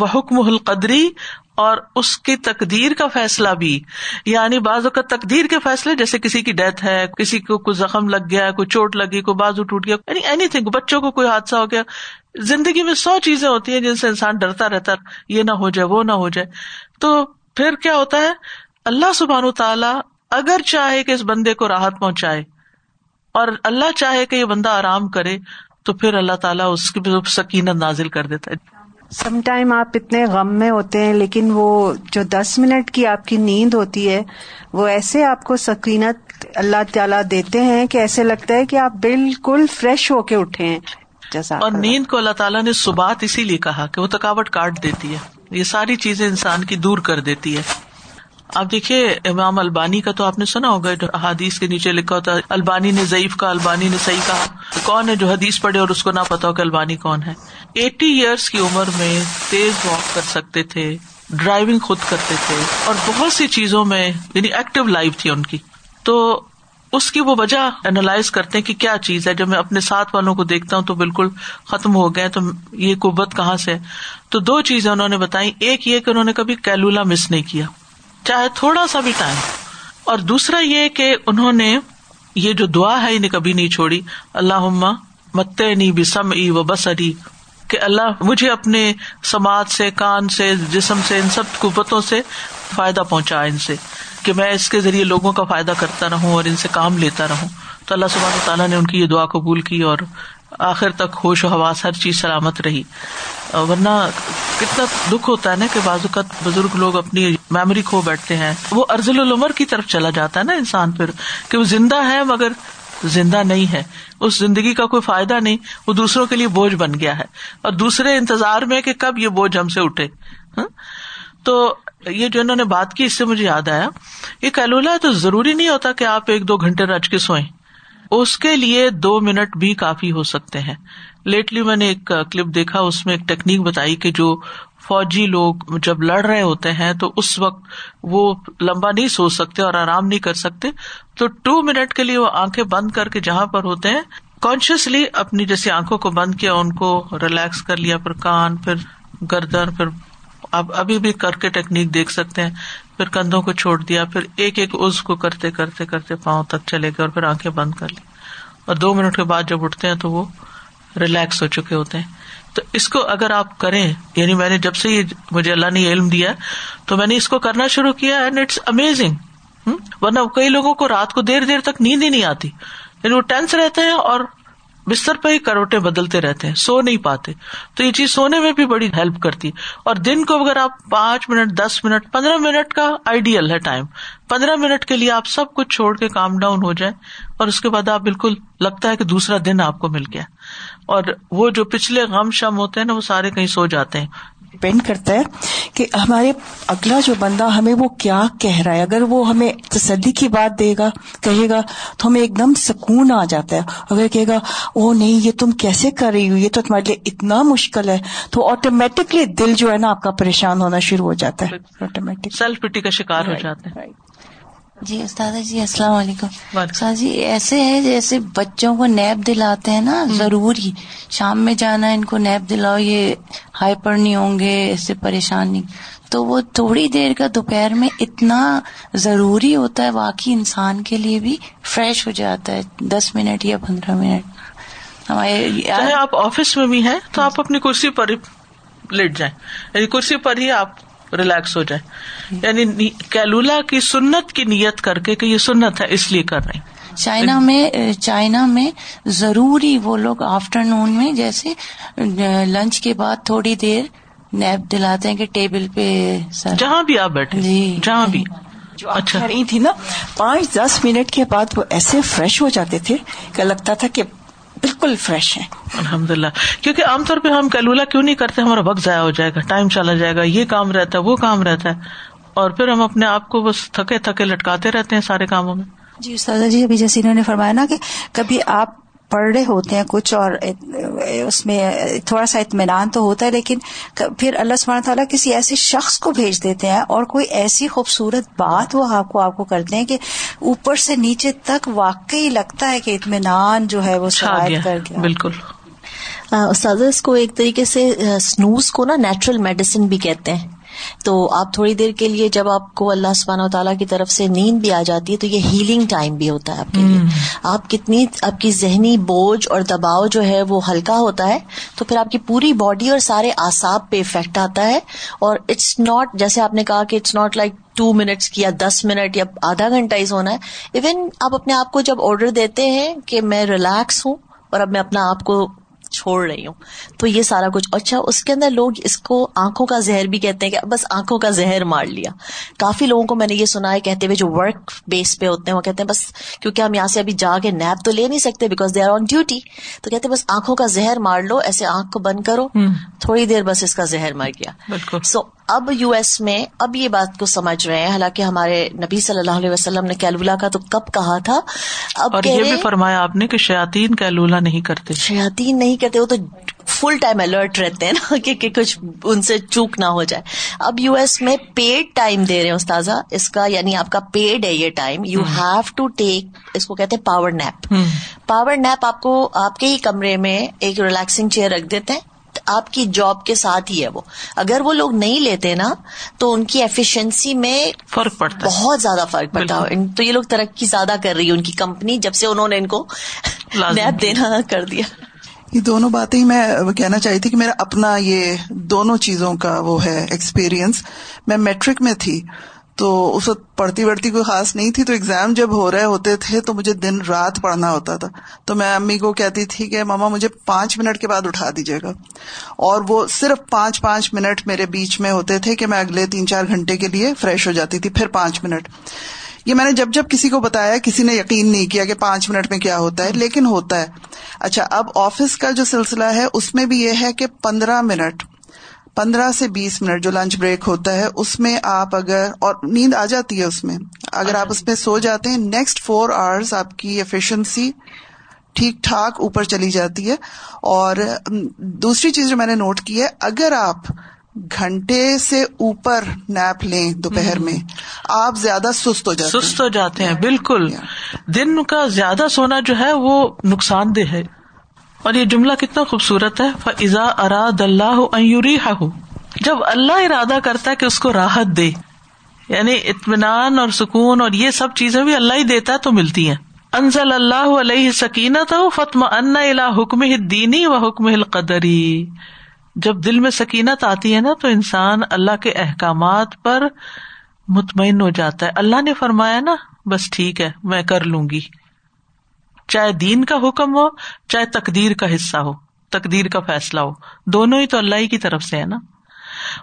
S1: وہ حکم القدری اور اس کی تقدیر کا فیصلہ بھی یعنی بعض اوقات تقدیر کے فیصلے جیسے کسی کی ڈیتھ ہے کسی کو کوئی زخم لگ گیا کوئی چوٹ لگی کوئی بازو ٹوٹ گیا یعنی اینی تھنگ بچوں کو کوئی حادثہ ہو گیا زندگی میں سو چیزیں ہوتی ہیں جن سے انسان ڈرتا رہتا یہ نہ ہو جائے وہ نہ ہو جائے تو پھر کیا ہوتا ہے اللہ سبحان و تعالیٰ اگر چاہے کہ اس بندے کو راحت پہنچائے اور اللہ چاہے کہ یہ بندہ آرام کرے تو پھر اللہ تعالیٰ اس کی سکینت نازل کر دیتا ہے
S2: سم ٹائم آپ اتنے غم میں ہوتے ہیں لیکن وہ جو دس منٹ کی آپ کی نیند ہوتی ہے وہ ایسے آپ کو سکینت اللہ تعالیٰ دیتے ہیں کہ ایسے لگتا ہے کہ آپ بالکل فریش ہو کے اٹھے ہیں
S1: اور نیند کو اللہ تعالیٰ نے صبح اسی لیے کہا کہ وہ تھکاوٹ کاٹ دیتی ہے یہ ساری چیزیں انسان کی دور کر دیتی ہے آپ دیکھیے امام البانی کا تو آپ نے سنا ہوگا حادیث کے نیچے لکھا ہوتا ہے البانی نے ضعیف کا البانی نے صحیح کہا کون ہے جو حدیث پڑے اور اس کو نہ پتا ہو کہ البانی کون ہے ایٹی ایئرس کی عمر میں تیز واک کر سکتے تھے ڈرائیونگ خود کرتے تھے اور بہت سی چیزوں میں یعنی ایکٹیو لائف تھی ان کی تو اس کی وہ وجہ اینالائز کرتے کہ کیا چیز ہے جب میں اپنے ساتھ والوں کو دیکھتا ہوں تو بالکل ختم ہو گئے تو یہ قوت کہاں سے تو دو چیزیں انہوں نے بتائی ایک یہ کہ انہوں نے کبھی کیلولا مس نہیں کیا چاہے تھوڑا سا بھی ٹائم اور دوسرا یہ کہ انہوں نے یہ جو دعا ہے انہیں کبھی نہیں چھوڑی اللہ متعین بسم اری کہ اللہ مجھے اپنے سماج سے کان سے جسم سے ان سب قوتوں سے فائدہ پہنچا ان سے کہ میں اس کے ذریعے لوگوں کا فائدہ کرتا رہوں اور ان سے کام لیتا رہوں تو اللہ سبحانہ تعالیٰ نے ان کی یہ دعا قبول کی اور آخر تک ہوش و حواس ہر چیز سلامت رہی ورنہ کتنا دکھ ہوتا ہے نا کہ بعض اوقات بزرگ لوگ اپنی میموری کھو بیٹھتے ہیں وہ ارزل العمر کی طرف چلا جاتا ہے نا انسان پھر کہ وہ زندہ ہے مگر زندہ نہیں ہے اس زندگی کا کوئی فائدہ نہیں وہ دوسروں کے لیے بوجھ بن گیا ہے اور دوسرے انتظار میں کہ کب یہ بوجھ ہم سے اٹھے ہاں؟ تو یہ جو انہوں نے بات کی اس سے مجھے یاد آیا یہ ہے تو ضروری نہیں ہوتا کہ آپ ایک دو گھنٹے رج کے سوئیں اس کے لیے دو منٹ بھی کافی ہو سکتے ہیں لیٹلی میں نے ایک کلپ دیکھا اس میں ایک ٹیکنیک بتائی کہ جو فوجی لوگ جب لڑ رہے ہوتے ہیں تو اس وقت وہ لمبا نہیں سوچ سکتے اور آرام نہیں کر سکتے تو ٹو منٹ کے لیے وہ آنکھیں بند کر کے جہاں پر ہوتے ہیں کانشیسلی اپنی جیسی آنکھوں کو بند کیا ان کو ریلیکس کر لیا پھر کان پھر گردن پھر ابھی بھی کر کے ٹیکنیک دیکھ سکتے ہیں پھر کندھوں کو چھوڑ دیا پھر ایک ایک عز کو کرتے کرتے کرتے پاؤں تک چلے گئے اور پھر آنکھیں بند کر لی اور دو منٹ کے بعد جب اٹھتے ہیں تو وہ ریلیکس ہو چکے ہوتے ہیں تو اس کو اگر آپ کریں یعنی میں نے جب سے یہ مجھے اللہ نے علم دیا تو میں نے اس کو کرنا شروع کیا اینڈ اٹس امیزنگ ورنہ کئی لوگوں کو رات کو دیر دیر تک نیند ہی نہیں آتی یعنی وہ ٹینس رہتے ہیں اور بستر پہ ہی کروٹیں بدلتے رہتے ہیں سو نہیں پاتے تو یہ چیز سونے میں بھی بڑی ہیلپ کرتی ہے اور دن کو اگر آپ پانچ منٹ دس منٹ پندرہ منٹ کا آئیڈیل ہے ٹائم پندرہ منٹ کے لیے آپ سب کچھ چھوڑ کے کام ڈاؤن ہو جائیں اور اس کے بعد آپ بالکل لگتا ہے کہ دوسرا دن آپ کو مل گیا اور وہ جو پچھلے غم شم ہوتے ہیں نا وہ سارے کہیں سو جاتے ہیں
S2: ڈپینڈ کرتا ہے کہ ہمارے اگلا جو بندہ ہمیں وہ کیا کہہ رہا ہے اگر وہ ہمیں تسلی کی بات دے گا کہے گا تو ہمیں ایک دم سکون آ جاتا ہے اگر کہے گا او نہیں یہ تم کیسے کر رہی ہو یہ تو تمہارے لیے اتنا مشکل ہے تو آٹومیٹکلی دل جو ہے نا آپ کا پریشان ہونا شروع ہو جاتا ہے
S1: آٹومیٹک سیلف پٹی کا شکار ہو جاتا ہے
S3: جی استاد جی السلام علیکم جی ایسے ہے جیسے بچوں کو نیب دلاتے ہیں نا ضروری شام میں جانا ان کو نیب دلاؤ یہ ہائپر نہیں ہوں گے اس سے پریشان نہیں تو وہ تھوڑی دیر کا دوپہر میں اتنا ضروری ہوتا ہے واقعی انسان کے لیے بھی فریش ہو جاتا ہے دس منٹ یا پندرہ منٹ
S1: ہمارے آپ آفس میں بھی ہیں تو ہاں آپ جی۔ اپنی کرسی پر لیٹ جائیں یعنی کرسی پر ہی آپ ریلیکس ہو جائے یعنی کیلولا کی سنت کی نیت کر کے کہ یہ سنت ہے اس لیے کر رہے ہیں
S3: چائنا میں چائنا میں ضروری وہ لوگ آفٹر نون میں جیسے لنچ کے بعد تھوڑی دیر نیپ دلاتے ہیں کہ ٹیبل پہ
S1: جہاں بھی آپ بیٹھے جی جہاں بھی
S2: جو اچھا تھی نا پانچ دس منٹ کے بعد وہ ایسے فریش ہو جاتے تھے کہ لگتا تھا کہ بالکل فریش ہیں
S1: الحمد للہ کیونکہ عام طور پہ ہم کیلولا کیوں نہیں کرتے ہمارا وقت ضائع ہو جائے گا ٹائم چلا جائے گا یہ کام رہتا ہے وہ کام رہتا ہے اور پھر ہم اپنے آپ کو بس تھکے تھکے لٹکاتے رہتے ہیں سارے کاموں میں
S4: جی استاد جی ابھی جیسے انہوں نے فرمایا نا کہ کبھی آپ
S2: پڑھ رہے ہوتے ہیں کچھ اور اس میں تھوڑا سا اطمینان تو ہوتا ہے لیکن پھر اللہ تعالیٰ کسی ایسے شخص کو بھیج دیتے ہیں اور کوئی ایسی خوبصورت بات وہ آپ کو آپ کو کرتے ہیں کہ اوپر سے نیچے تک واقعی لگتا ہے کہ اطمینان جو ہے وہ
S1: شاید کر گیا بالکل
S4: اس کو ایک طریقے سے سنوز کو نا نیچرل میڈیسن بھی کہتے ہیں تو آپ تھوڑی دیر کے لیے جب آپ کو اللہ سبحانہ و تعالیٰ کی طرف سے نیند بھی آ جاتی ہے تو یہ ہیلنگ ٹائم بھی ہوتا ہے آپ کے لیے آپ کتنی آپ کی ذہنی بوجھ اور دباؤ جو ہے وہ ہلکا ہوتا ہے تو پھر آپ کی پوری باڈی اور سارے آساب پہ افیکٹ آتا ہے اور اٹس ناٹ جیسے آپ نے کہا کہ اٹس ناٹ لائک ٹو کی یا دس منٹ یا آدھا گھنٹہ ہی ہونا ہے ایون آپ اپنے آپ کو جب آرڈر دیتے ہیں کہ میں ریلیکس ہوں اور اب میں اپنا آپ کو چھوڑ رہی ہوں تو یہ سارا کچھ اچھا اس کے اندر لوگ اس کو آنکھوں کا زہر بھی کہتے ہیں کہ بس آنکھوں کا زہر مار لیا کافی لوگوں کو میں نے یہ سنا ہے کہتے ہوئے جو ورک بیس پہ ہوتے ہیں وہ کہتے ہیں بس کیونکہ ہم یہاں سے ابھی جا کے نیب تو لے نہیں سکتے because they are on duty تو کہتے ہیں بس آنکھوں کا زہر مار لو ایسے آنکھ کو بند کرو تھوڑی دیر بس اس کا زہر مار گیا بالکل سو اب یو ایس میں اب یہ بات کو سمجھ رہے ہیں حالانکہ ہمارے نبی صلی اللہ علیہ وسلم نے کیلولا کا تو کب کہا تھا
S1: اب اور یہ بھی فرمایا آپ نے کہ شیاتین کیلولا نہیں کرتے
S4: شیاتین نہیں کرتے وہ تو فل ٹائم الرٹ رہتے ہیں نا کہ, کچھ ان سے چوک نہ ہو جائے اب یو ایس میں پیڈ ٹائم دے رہے ہیں استاذہ اس کا یعنی آپ کا پیڈ ہے یہ time you have to take اس کو کہتے ہیں پاور نیپ پاور نیپ آپ کو آپ کے ہی کمرے میں ایک ریلیکسنگ چیئر رکھ دیتے ہیں آپ کی جاب کے ساتھ ہی ہے وہ اگر وہ لوگ نہیں لیتے نا تو ان کی ایفیشنسی میں
S1: فرق پڑتا
S4: بہت زیادہ فرق پڑتا تو یہ لوگ ترقی زیادہ کر رہی ہے ان کی کمپنی جب سے انہوں نے ان کو نیب دینا کر دیا
S5: یہ دونوں باتیں ہی میں کہنا چاہی تھی کہ میرا اپنا یہ دونوں چیزوں کا وہ ہے ایکسپیرینس میں میٹرک میں تھی تو اس وقت پڑھتی وڑھتی کوئی خاص نہیں تھی تو ایگزام جب ہو رہے ہوتے تھے تو مجھے دن رات پڑھنا ہوتا تھا تو میں امی کو کہتی تھی کہ ماما مجھے پانچ منٹ کے بعد اٹھا دیجیے گا اور وہ صرف پانچ پانچ منٹ میرے بیچ میں ہوتے تھے کہ میں اگلے تین چار گھنٹے کے لیے فریش ہو جاتی تھی پھر پانچ منٹ یہ میں نے جب جب کسی کو بتایا کسی نے یقین نہیں کیا کہ پانچ منٹ میں کیا ہوتا ہے لیکن ہوتا ہے اچھا اب آفس کا جو سلسلہ ہے اس میں بھی یہ ہے کہ پندرہ منٹ پندرہ سے بیس منٹ جو لنچ بریک ہوتا ہے اس میں آپ اگر اور نیند آ جاتی ہے اس میں اگر آپ اس میں سو جاتے ہیں نیکسٹ فور آورس آپ کی ایفیشنسی ٹھیک ٹھاک اوپر چلی جاتی ہے اور دوسری چیز جو میں نے نوٹ کی ہے اگر آپ گھنٹے سے اوپر نیپ لیں دوپہر میں آپ زیادہ سست ہو جاتے
S1: سست ہو جاتے ہیں بالکل دن کا زیادہ سونا جو ہے وہ نقصان دہ ہے اور یہ جملہ کتنا خوبصورت ہے فضا اراد اللہ عیوری ہو جب اللہ ارادہ کرتا ہے کہ اس کو راحت دے یعنی اطمینان اور سکون اور یہ سب چیزیں بھی اللہ ہی دیتا ہے تو ملتی ہیں انزل اللہ علیہ سکینت ہو فتم ان ہل دینی و حکم القدری جب دل میں سکینت آتی ہے نا تو انسان اللہ کے احکامات پر مطمئن ہو جاتا ہے اللہ نے فرمایا نا بس ٹھیک ہے میں کر لوں گی چاہے دین کا حکم ہو چاہے تقدیر کا حصہ ہو تقدیر کا فیصلہ ہو دونوں ہی تو اللہ ہی کی طرف سے ہے نا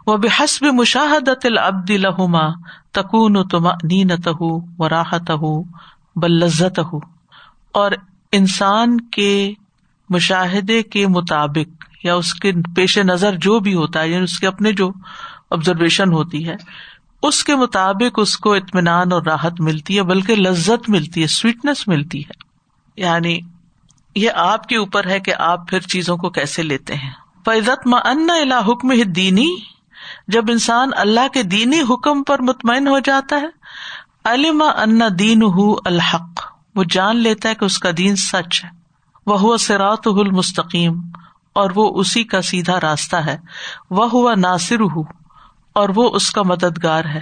S1: وہ بے حسب مشاہد العبد لہما تکون و تما نینت ہو و راحت ہو بل لذت ہو اور انسان کے مشاہدے کے مطابق یا اس کے پیش نظر جو بھی ہوتا ہے یعنی اس کے اپنے جو آبزرویشن ہوتی ہے اس کے مطابق اس کو اطمینان اور راحت ملتی ہے بلکہ لذت ملتی ہے سویٹنس ملتی ہے یعنی یہ آپ کے اوپر ہے کہ آپ پھر چیزوں کو کیسے لیتے ہیں فیضت دینی جب انسان اللہ کے دینی حکم پر مطمئن ہو جاتا ہے علم ان دین ہُ الحق وہ جان لیتا ہے کہ اس کا دین سچ ہے وہ ہوا سراۃ ہل مستقیم اور وہ اسی کا سیدھا راستہ ہے وہ ہوا ناصر ہو اور وہ اس کا مددگار ہے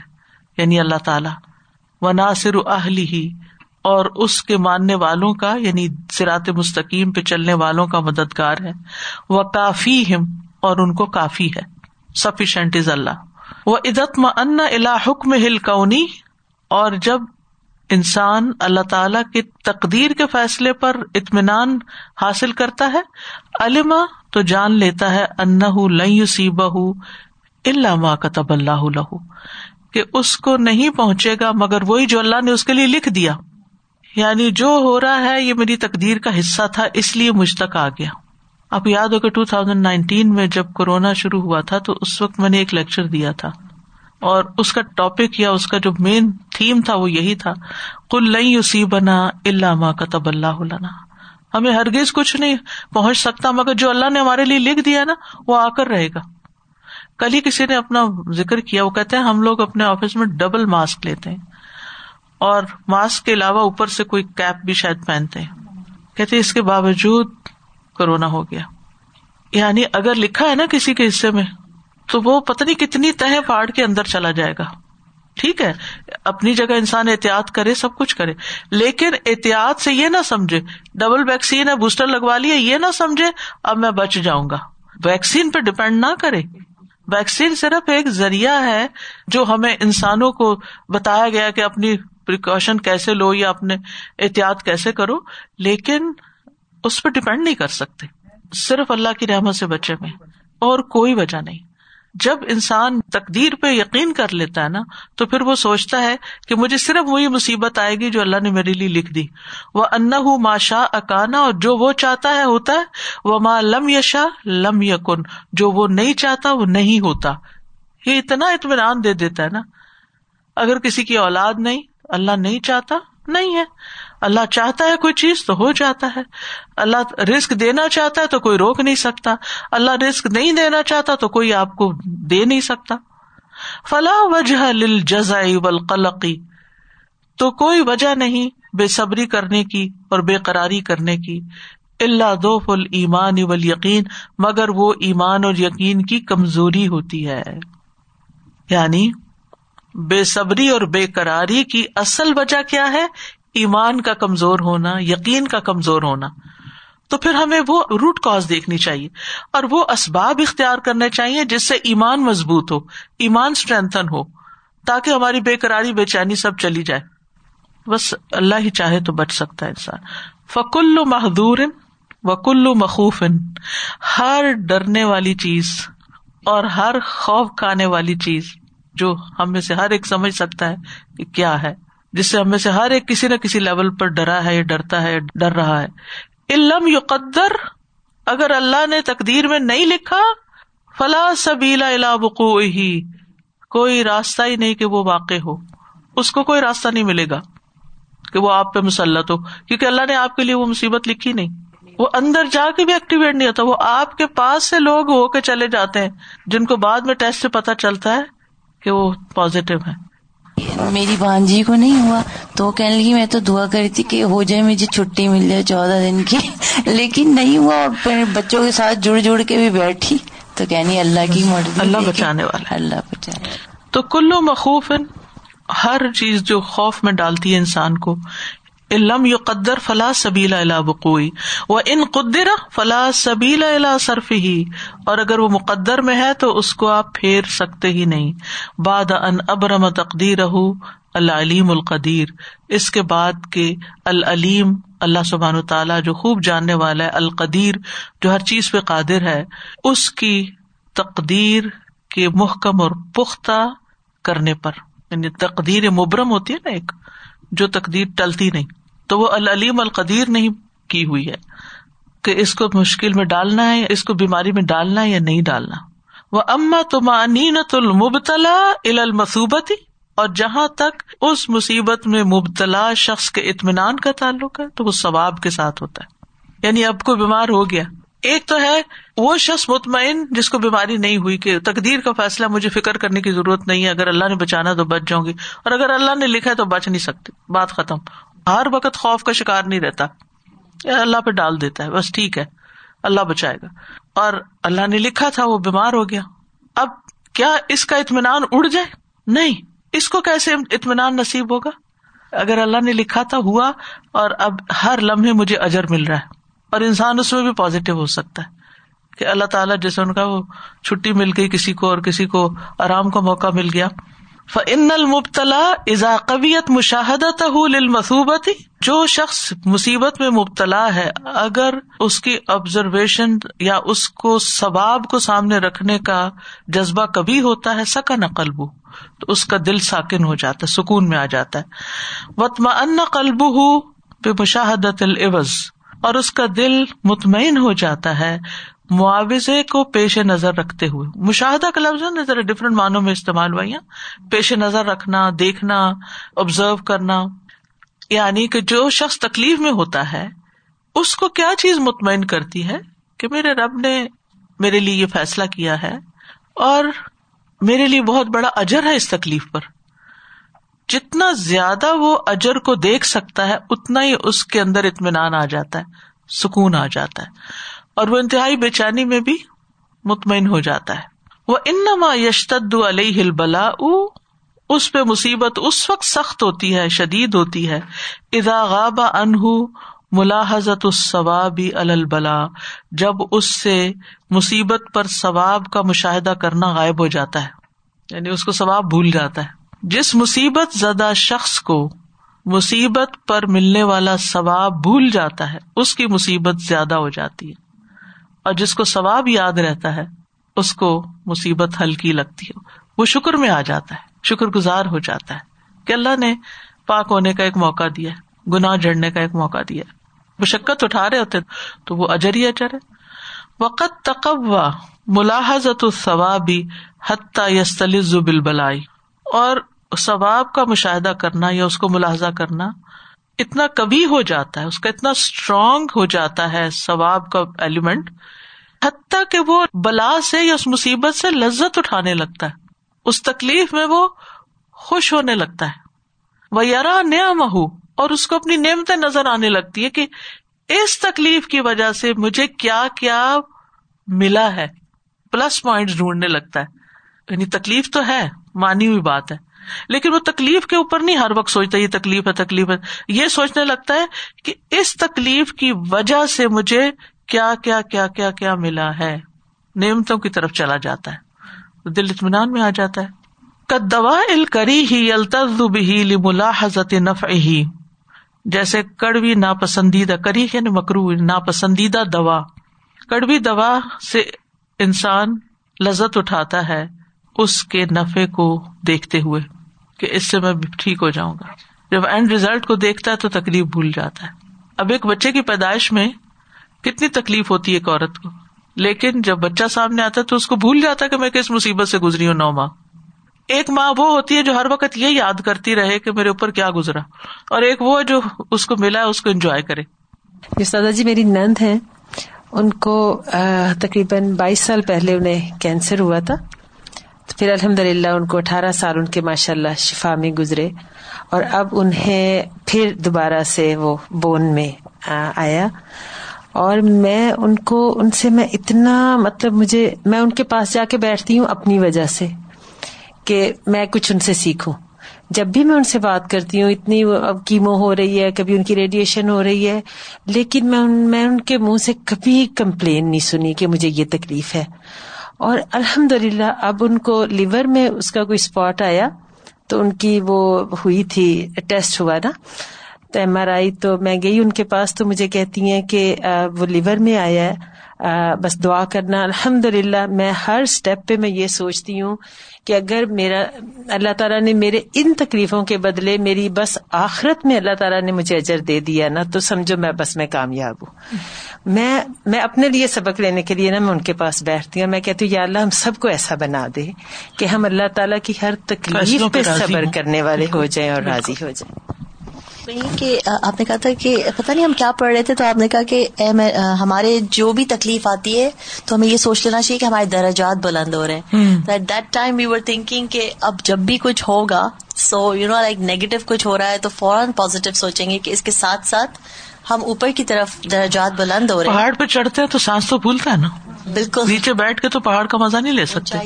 S1: یعنی اللہ تعالی و ناصر اہلی ہی اور اس کے ماننے والوں کا یعنی سرات مستقیم پہ چلنے والوں کا مددگار ہے وہ کافی ہم اور ان کو کافی ہے سفیشینٹ از اللہ وہ عزت منا اللہ حکم ہل کونی اور جب انسان اللہ تعالی کے تقدیر کے فیصلے پر اطمینان حاصل کرتا ہے علما تو جان لیتا ہے ان لئی سی بہ ہُ اللہ کا تب اللہ کہ اس کو نہیں پہنچے گا مگر وہی جو اللہ نے اس کے لیے لکھ دیا یعنی جو ہو رہا ہے یہ میری تقدیر کا حصہ تھا اس لیے مجھ تک آ گیا آپ یاد ہو کہ ٹو تھاؤزینڈ نائنٹین میں جب کورونا شروع ہوا تھا تو اس وقت میں نے ایک لیکچر دیا تھا اور اس کا ٹاپک یا اس کا جو مین تھیم تھا وہ یہی تھا کل یو سی بنا اللہ ما کا تب اللہ ہمیں ہرگز کچھ نہیں پہنچ سکتا مگر جو اللہ نے ہمارے لیے لکھ دیا نا وہ آ کر رہے گا کل ہی کسی نے اپنا ذکر کیا وہ کہتے ہیں ہم لوگ اپنے آفس میں ڈبل ماسک لیتے ہیں اور ماسک کے علاوہ اوپر سے کوئی کیپ بھی شاید پہنتے ہیں کہتے اس کے باوجود کورونا ہو گیا یعنی اگر لکھا ہے نا کسی کے حصے میں تو وہ کتنی تہ پہاڑ کے اندر چلا جائے گا ٹھیک ہے اپنی جگہ انسان احتیاط کرے سب کچھ کرے لیکن احتیاط سے یہ نہ سمجھے ڈبل ویکسین ہے بوسٹر لگوا لیے یہ نہ سمجھے اب میں بچ جاؤں گا ویکسین پہ ڈپینڈ نہ کرے ویکسین صرف ایک ذریعہ ہے جو ہمیں انسانوں کو بتایا گیا کہ اپنی پریکاشن کیسے لو یا اپنے احتیاط کیسے کرو لیکن اس پہ ڈپینڈ نہیں کر سکتے صرف اللہ کی رحمت سے بچے میں اور کوئی وجہ نہیں جب انسان تقدیر پہ یقین کر لیتا ہے نا تو پھر وہ سوچتا ہے کہ مجھے صرف وہی مصیبت آئے گی جو اللہ نے میرے لیے لکھ دی وہ انا ماں شاہ اکانا اور جو وہ چاہتا ہے ہوتا ہے وہ ماں لم یشا لم یقن جو وہ نہیں چاہتا وہ نہیں ہوتا یہ اتنا اطمینان دے دیتا ہے نا اگر کسی کی اولاد نہیں اللہ نہیں چاہتا نہیں ہے اللہ چاہتا ہے کوئی چیز تو ہو جاتا ہے اللہ رسک دینا چاہتا ہے تو کوئی روک نہیں سکتا اللہ رسک نہیں دینا چاہتا تو کوئی آپ کو دے نہیں سکتا فلاح ولقی تو کوئی وجہ نہیں بے صبری کرنے کی اور بے قراری کرنے کی اللہ دو فل ایمان اول یقین مگر وہ ایمان اور یقین کی کمزوری ہوتی ہے یعنی بے صبری اور بے قراری کی اصل وجہ کیا ہے ایمان کا کمزور ہونا یقین کا کمزور ہونا تو پھر ہمیں وہ روٹ کاز دیکھنی چاہیے اور وہ اسباب اختیار کرنے چاہیے جس سے ایمان مضبوط ہو ایمان اسٹرینتھن ہو تاکہ ہماری بے قراری بے چینی سب چلی جائے بس اللہ ہی چاہے تو بچ سکتا ہے انسان فکل محدور وکل مخوف ہر ڈرنے والی چیز اور ہر خوف کھانے والی چیز جو ہم میں سے ہر ایک سمجھ سکتا ہے کہ کیا ہے جس سے ہمیں سے ہر ایک کسی نہ کسی لیول پر ڈرا ہے ڈرتا ہے ڈر رہا ہے علم قدر اگر اللہ نے تقدیر میں نہیں لکھا فلاں سبیلا الا بکو ہی کوئی راستہ ہی نہیں کہ وہ واقع ہو اس کو کوئی راستہ نہیں ملے گا کہ وہ آپ پہ مسلط ہو کیونکہ اللہ نے آپ کے لیے وہ مصیبت لکھی نہیں وہ اندر جا کے بھی ایکٹیویٹ نہیں ہوتا وہ آپ کے پاس سے لوگ ہو کے چلے جاتے ہیں جن کو بعد میں ٹیسٹ سے پتا چلتا ہے کہ وہ پازیٹو ہے
S3: میری بانجی کو نہیں ہوا تو کہنے لگی میں تو کری کرتی کہ ہو جائے مجھے چھٹی مل جائے چودہ دن کی لیکن نہیں ہوا اور بچوں کے ساتھ جڑ جڑ کے بھی بیٹھی تو کہنی اللہ کی مرد
S1: اللہ بچانے والا
S3: اللہ بچانے
S1: تو کلو مخوف ہر چیز جو خوف میں ڈالتی ہے انسان کو علم یو قدر فلاں سبیلا الا بکوئی وہ ان قدر فلاں سبیلا صرف ہی اور اگر وہ مقدر میں ہے تو اس کو آپ پھیر سکتے ہی نہیں باد ان ابرم تقدیر رہ الم القدیر اس کے بعد کے العلیم اللہ سبحان و تعالیٰ جو خوب جاننے والا ہے القدیر جو ہر چیز پہ قادر ہے اس کی تقدیر کے محکم اور پختہ کرنے پر یعنی تقدیر مبرم ہوتی ہے نا ایک جو تقدیر ٹلتی نہیں تو وہ العلیم القدیر نہیں کی ہوئی ہے کہ اس کو مشکل میں ڈالنا ہے اس کو بیماری میں ڈالنا ہے یا نہیں ڈالنا وہ اما تو اور جہاں تک اس مصیبت میں مبتلا شخص کے اطمینان کا تعلق ہے تو وہ ثواب کے ساتھ ہوتا ہے یعنی اب کو بیمار ہو گیا ایک تو ہے وہ شخص مطمئن جس کو بیماری نہیں ہوئی کہ تقدیر کا فیصلہ مجھے فکر کرنے کی ضرورت نہیں ہے اگر اللہ نے بچانا تو بچ جاؤں گی اور اگر اللہ نے لکھا ہے تو بچ نہیں سکتی بات ختم ہر وقت خوف کا شکار نہیں رہتا اللہ پہ ڈال دیتا ہے بس ٹھیک ہے اللہ بچائے گا اور اللہ نے لکھا تھا وہ بیمار ہو گیا اب کیا اس کا اطمینان اڑ جائے نہیں اس کو کیسے اطمینان نصیب ہوگا اگر اللہ نے لکھا تھا ہوا اور اب ہر لمحے مجھے اجر مل رہا ہے اور انسان اس میں بھی پازیٹو ہو سکتا ہے کہ اللہ تعالیٰ جیسے ان کا وہ چھٹی مل گئی کسی کو اور کسی کو آرام کا موقع مل گیا فن المبتلا اضاقویت مشاہدت حل مصبتی جو شخص مصیبت میں مبتلا ہے اگر اس کی آبزرویشن یا اس کو ثباب کو سامنے رکھنے کا جذبہ کبھی ہوتا ہے سکا نقلب تو اس کا دل ساکن ہو جاتا ہے سکون میں آ جاتا ہے وتما ان قلب ہو بے مشاہدت العوض اور اس کا دل مطمئن ہو جاتا ہے معاوضے کو پیش نظر رکھتے ہوئے مشاہدہ کا لفظ ہے ذرا ڈفرینٹ معنوں میں استعمال ہوئی پیش نظر رکھنا دیکھنا آبزرو کرنا یعنی کہ جو شخص تکلیف میں ہوتا ہے اس کو کیا چیز مطمئن کرتی ہے کہ میرے رب نے میرے لیے یہ فیصلہ کیا ہے اور میرے لیے بہت بڑا اجر ہے اس تکلیف پر جتنا زیادہ وہ اجر کو دیکھ سکتا ہے اتنا ہی اس کے اندر اطمینان آ جاتا ہے سکون آ جاتا ہے اور وہ انتہائی بے چینی میں بھی مطمئن ہو جاتا ہے وہ انما یشتد علیہ البلا اس پہ مصیبت اس وقت سخت ہوتی ہے شدید ہوتی ہے غاب انہ ملاحظت الصواب اس ثواب البلا جب اس سے مصیبت پر ثواب کا مشاہدہ کرنا غائب ہو جاتا ہے یعنی اس کو ثواب بھول جاتا ہے جس مصیبت زدہ شخص کو مصیبت پر ملنے والا ثواب بھول جاتا ہے اس کی مصیبت زیادہ ہو جاتی ہے اور جس کو ثواب یاد رہتا ہے اس کو مصیبت ہلکی لگتی ہے شکر جاتا ہے گزار ہو کہ اللہ نے پاک ہونے کا ایک موقع دیا گناہ جڑنے کا ایک موقع دیا مشقت اٹھا رہے ہوتے تو وہ اجر ہی ہے وقت تقوا ثواب ہی حتیٰ یا سلیس و اور ثواب کا مشاہدہ کرنا یا اس کو ملاحظہ کرنا اتنا کبھی ہو جاتا ہے اس کا اتنا اسٹرانگ ہو جاتا ہے ثواب کا ایلیمنٹ حتیٰ کہ وہ بلا سے یا اس مصیبت سے لذت اٹھانے لگتا ہے اس تکلیف میں وہ خوش ہونے لگتا ہے وہ یارا نیا مہو اور اس کو اپنی نعمتیں نظر آنے لگتی ہے کہ اس تکلیف کی وجہ سے مجھے کیا کیا ملا ہے پلس پوائنٹ ڈھونڈنے لگتا ہے یعنی تکلیف تو ہے مانی ہوئی بات ہے لیکن وہ تکلیف کے اوپر نہیں ہر وقت سوچتا یہ تکلیف ہے تکلیف ہے یہ سوچنے لگتا ہے کہ اس تکلیف کی وجہ سے مجھے کیا کیا کیا کیا کیا ملا ہے نعمتوں کی طرف چلا جاتا ہے دل اطمینان میں آ جاتا ہے کدوا ہی ہی نف جیسے کڑوی ناپسندیدہ کری ہے یعنی مکرو ناپسندیدہ دوا کڑوی دوا سے انسان لذت اٹھاتا ہے اس کے نفے کو دیکھتے ہوئے کہ اس سے میں ٹھیک ہو جاؤں گا جب اینڈ ریزلٹ کو دیکھتا ہے تو تکلیف بھول جاتا ہے اب ایک بچے کی پیدائش میں کتنی تکلیف ہوتی ہے ایک عورت کو لیکن جب بچہ سامنے آتا ہے تو اس کو بھول جاتا ہے کہ میں کس مصیبت سے گزری ہوں نو ماں ایک ماں وہ ہوتی ہے جو ہر وقت یہ یاد کرتی رہے کہ میرے اوپر کیا گزرا اور ایک وہ جو اس کو ملا اس کو انجوائے کرے
S6: دادا جی میری نند ہے ان کو تقریباً بائیس سال پہلے انہیں کینسر ہوا تھا پھر الحمد للہ ان کو اٹھارہ سال ان کے ماشاء اللہ شفا میں گزرے اور اب انہیں پھر دوبارہ سے وہ بون میں آیا اور میں ان کو ان سے میں اتنا مطلب مجھے میں ان کے پاس جا کے بیٹھتی ہوں اپنی وجہ سے کہ میں کچھ ان سے سیکھوں جب بھی میں ان سے بات کرتی ہوں اتنی اب کیمو ہو رہی ہے کبھی ان کی ریڈیشن ہو رہی ہے لیکن میں ان کے منہ سے کبھی کمپلین نہیں سنی کہ مجھے یہ تکلیف ہے اور الحمد للہ اب ان کو لیور میں اس کا کوئی اسپاٹ آیا تو ان کی وہ ہوئی تھی ٹیسٹ ہوا نا تو ایم آر آئی تو میں گئی ان کے پاس تو مجھے کہتی ہیں کہ وہ لیور میں آیا ہے بس دعا کرنا الحمد للہ میں ہر اسٹیپ پہ میں یہ سوچتی ہوں کہ اگر میرا اللہ تعالیٰ نے میرے ان تکلیفوں کے بدلے میری بس آخرت میں اللہ تعالیٰ نے مجھے اجر دے دیا نا تو سمجھو میں بس میں کامیاب ہوں میں میں اپنے لیے سبق لینے کے لیے نا میں ان کے پاس بیٹھتی ہوں میں کہتی ہوں یا اللہ ہم سب کو ایسا بنا دے کہ ہم اللہ تعالیٰ کی ہر تکلیف پہ صبر کرنے والے ہو جائیں اور راضی ہو جائیں
S4: کہ آپ نے کہا تھا کہ پتا نہیں ہم کیا پڑھ رہے تھے تو آپ نے کہا کہ ہمارے جو بھی تکلیف آتی ہے تو ہمیں یہ سوچ لینا چاہیے کہ ہمارے درجات بلند ہو رہے ہیں at that time we were thinking کہ اب جب بھی کچھ ہوگا so you know like negative کچھ ہو رہا ہے تو فوراً پازیٹو سوچیں گے کہ اس کے ساتھ ساتھ ہم اوپر کی طرف درجات بلند ہو رہے
S1: ہیں پہاڑ پہ چڑھتے ہیں تو سانس تو بھولتا ہے نا
S4: بالکل
S1: نیچے بیٹھ کے تو پہاڑ کا مزہ نہیں لے سکتے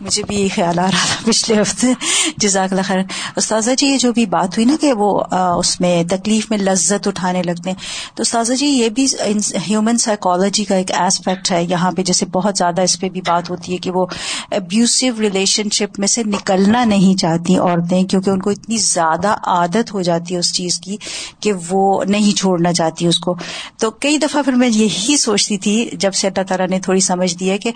S2: مجھے بھی یہ خیال آ رہا تھا پچھلے ہفتے جزاک اللہ خیر استاذہ جی یہ جو بھی بات ہوئی نا کہ وہ اس میں تکلیف میں لذت اٹھانے لگتے ہیں تو استاذہ جی یہ بھی ہیومن سائیکالوجی کا ایک ایسپیکٹ ہے یہاں پہ جیسے بہت زیادہ اس پہ بھی بات ہوتی ہے کہ وہ ابیوسو ریلیشن شپ میں سے نکلنا نہیں چاہتی عورتیں کیونکہ ان کو اتنی زیادہ عادت ہو جاتی ہے اس چیز کی کہ وہ نہیں چھوڑنا چاہتی اس کو تو کئی دفعہ پھر میں یہی سوچتی تھی جب سے اللہ تعالیٰ نے تھوڑی سمجھ دی ہے کہ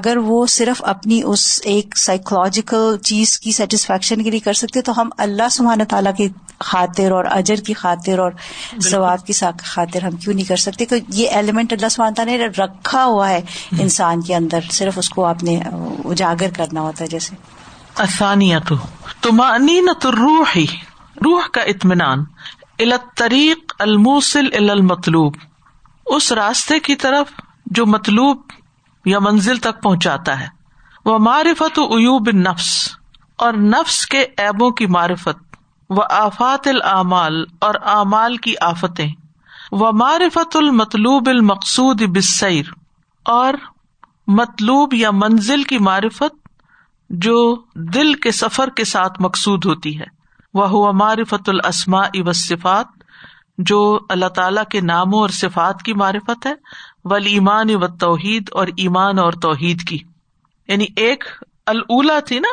S2: اگر وہ صرف اپنی اس ایک سائیکولوجیکل چیز کی سیٹسفیکشن کے لیے کر سکتے تو ہم اللہ تعالیٰ کی خاطر اور اجر کی خاطر اور ضوابط کی خاطر ہم کیوں نہیں کر سکتے کہ یہ ایلیمنٹ اللہ تعالیٰ نے رکھا ہوا ہے انسان کے اندر صرف اس کو آپ نے اجاگر کرنا ہوتا ہے جیسے
S1: آسانیت تمانی نہ تو روح ہی روح کا اطمینان الطریق الموسل ال المطلوب اس راستے کی طرف جو مطلوب یا منزل تک پہنچاتا ہے وہ معرفت ایوب نفس اور نفس کے ایبوں کی معرفت و آفات العمال اور اعمال کی آفتیں و معرفت المطلوب المقصود بسیر اور مطلوب یا منزل کی معرفت جو دل کے سفر کے ساتھ مقصود ہوتی ہے وہ ہوا معرفت الاسماء اب و صفات جو اللہ تعالی کے ناموں اور صفات کی معرفت ہے ولی ایمان و توحید اور ایمان اور توحید کی یعنی ایک الولا تھی نا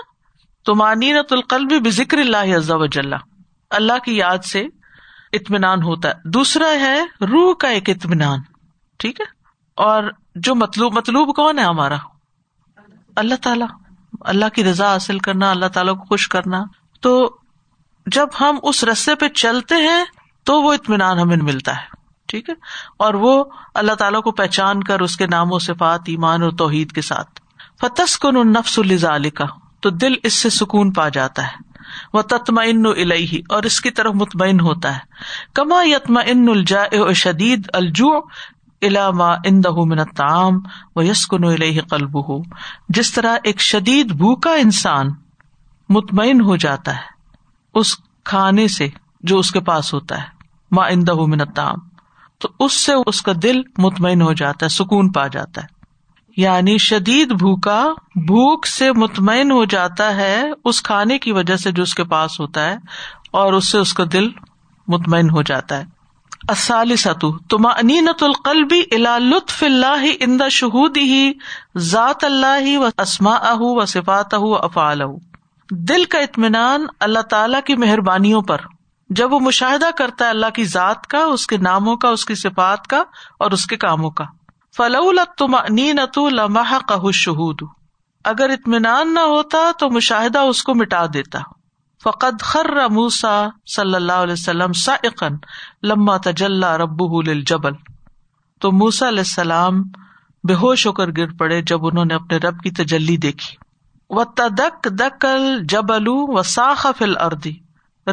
S1: تو مانینت القلب بے ذکر اللہ جل اللہ کی یاد سے اطمینان ہوتا ہے دوسرا ہے روح کا ایک اطمینان ٹھیک ہے اور جو مطلوب مطلوب کون ہے ہمارا اللہ تعالیٰ اللہ کی رضا حاصل کرنا اللہ تعالیٰ کو خوش کرنا تو جب ہم اس رستے پہ چلتے ہیں تو وہ اطمینان ہمیں ملتا ہے ٹھیک ہے اور وہ اللہ تعالیٰ کو پہچان کر اس کے نام و صفات ایمان اور توحید کے ساتھ تسکن النفس الزال کا تو دل اس سے سکون پا جاتا ہے وہ تتما انہی اور اس کی طرف مطمئن ہوتا ہے کما یتما ان الجا شدید الجو الا ما ان من تام و یسکن الہ قلب ہو جس طرح ایک شدید بھوکا انسان مطمئن ہو جاتا ہے اس کھانے سے جو اس کے پاس ہوتا ہے ماں ان من تام تو اس سے اس کا دل مطمئن ہو جاتا ہے سکون پا جاتا ہے یعنی شدید بھوکا بھوک سے مطمئن ہو جاتا ہے اس کھانے کی وجہ سے جو اس کے پاس ہوتا ہے اور اس سے اس کا دل مطمئن ہو جاتا ہے تما انینت الا لطف ذات اللہ اسما اہ و صفات اہ افعال اہ دل کا اطمینان اللہ تعالی کی مہربانیوں پر جب وہ مشاہدہ کرتا ہے اللہ کی ذات کا اس کے ناموں کا اس کی صفات کا اور اس کے کاموں کا فلولت نین تو لمحہ کہ اگر اطمینان نہ ہوتا تو مشاہدہ اس کو مٹا دیتا فقد خر موسا صلی اللہ علیہ وسلم سائقن لما تجلا رب الجبل تو موسا علیہ السلام بے ہوش ہو کر گر پڑے جب انہوں نے اپنے رب کی تجلی دیکھی و تدک دکل جبل و ساخ فل اردی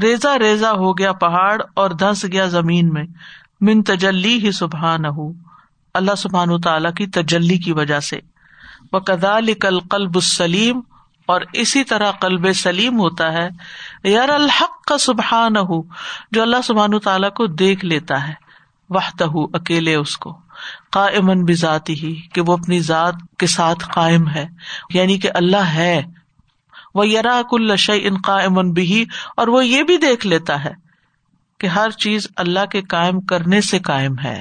S1: ریزا ریزا ہو گیا پہاڑ اور دھنس گیا زمین میں من تجلی ہی سبحان ہوں اللہ سبحان و تعالیٰ کی تجلی کی وجہ سے وہ کدال کل قلب سلیم اور اسی طرح قلب سلیم ہوتا ہے یار الحق کا سبحان ہو جو اللہ سبحان تعالیٰ کو دیکھ لیتا ہے وہ تو اکیلے اس کو کا امن بھی ذاتی ہی کہ وہ اپنی ذات کے ساتھ قائم ہے یعنی کہ اللہ ہے وہ کل الشن کا امن بھی ہی اور وہ یہ بھی دیکھ لیتا ہے کہ ہر چیز اللہ کے قائم کرنے سے قائم ہے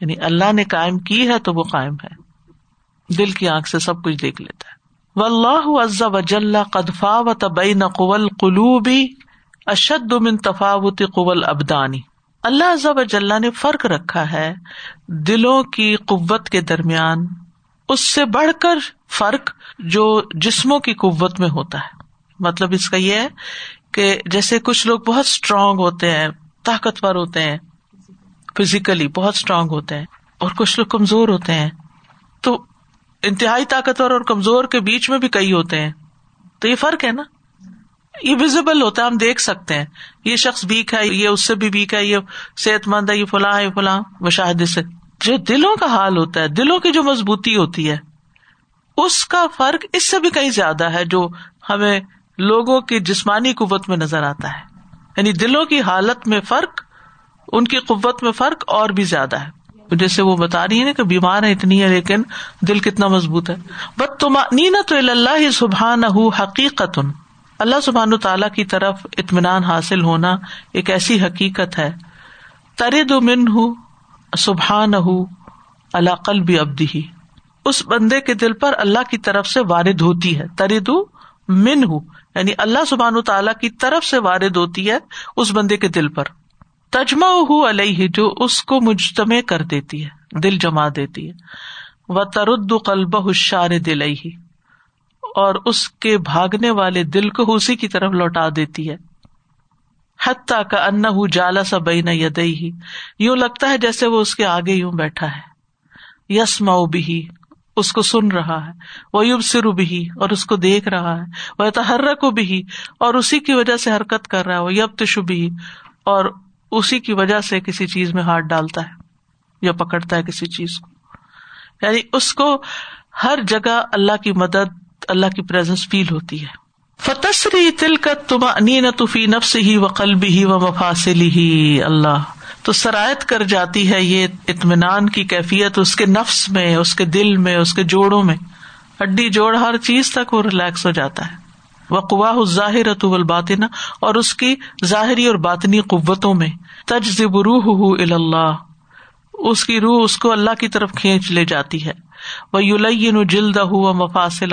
S1: یعنی اللہ نے کائم کی ہے تو وہ قائم ہے دل کی آنکھ سے سب کچھ دیکھ لیتا ہے اللہ عزا وجل قدفا و تبئی نقول قول قلوبی اشد من تفاوت قول ابدانی اللہ عزا وجلّہ نے فرق رکھا ہے دلوں کی قوت کے درمیان اس سے بڑھ کر فرق جو جسموں کی قوت میں ہوتا ہے مطلب اس کا یہ ہے کہ جیسے کچھ لوگ بہت اسٹرانگ ہوتے ہیں طاقتور ہوتے ہیں فزیکلی بہت اسٹرانگ ہوتے ہیں اور کچھ لوگ کمزور ہوتے ہیں تو انتہائی طاقتور اور کمزور کے بیچ میں بھی کئی ہوتے ہیں تو یہ فرق ہے نا یہ وزبل ہوتا ہے ہم دیکھ سکتے ہیں یہ شخص ویک ہے یہ اس سے بھی ویک ہے یہ صحت مند ہے یہ فلاں یہ فلاں مشاہدے سے جو دلوں کا حال ہوتا ہے دلوں کی جو مضبوطی ہوتی ہے اس کا فرق اس سے بھی کہیں زیادہ ہے جو ہمیں لوگوں کی جسمانی قوت میں نظر آتا ہے یعنی دلوں کی حالت میں فرق ان کی قوت میں فرق اور بھی زیادہ ہے جیسے وہ بتا رہی ہیں کہ بیمار اتنی ہے لیکن دل کتنا مضبوط ہے بت تم نینا تو اللہ سبحان حقیقت اللہ سبحان تعالیٰ کی طرف اطمینان حاصل ہونا ایک ایسی حقیقت ہے دو من ہوں سبحان ہُ اللہ قلب ابدی ہی اس بندے کے دل پر اللہ کی طرف سے وارد ہوتی ہے ترے دو من ہوں یعنی اللہ سبحان تعالیٰ کی طرف سے وارد ہوتی ہے اس بندے کے دل پر تجمہ ہو علیہ جو اس کو مجتمع کر دیتی ہے دل جما دیتی ہے وہ ترد قلبہ ہوشار دل ہی اور اس کے بھاگنے والے دل کو اسی کی طرف لوٹا دیتی ہے حتیٰ کا انا ان جالا سا بین یدئی ہی یوں لگتا ہے جیسے وہ اس کے آگے یوں بیٹھا ہے یس مئو بھی اس کو سن رہا ہے وہ یوب سرو بھی اور اس کو دیکھ رہا ہے وہ تحرک بھی اور اسی کی وجہ سے حرکت کر رہا ہے وہ یب تشو بھی اور اسی کی وجہ سے کسی چیز میں ہاتھ ڈالتا ہے یا پکڑتا ہے کسی چیز کو یعنی اس کو ہر جگہ اللہ کی مدد اللہ کی پرزنس فیل ہوتی ہے فتسری تل تم تما ن تفی نفس ہی و قلب ہی و مفاصلی ہی اللہ تو سرایت کر جاتی ہے یہ اطمینان کی کیفیت اس کے نفس میں اس کے دل میں اس کے جوڑوں میں ہڈی جوڑ ہر چیز تک وہ ریلیکس ہو جاتا ہے وقواہ ظاہر اطول باطنا اور اس کی ظاہری اور باطنی قوتوں میں روح ہُو اللہ اس کی روح اس کو اللہ کی طرف کھینچ لے جاتی ہے وہ یو لئی نل دہ و مفاصل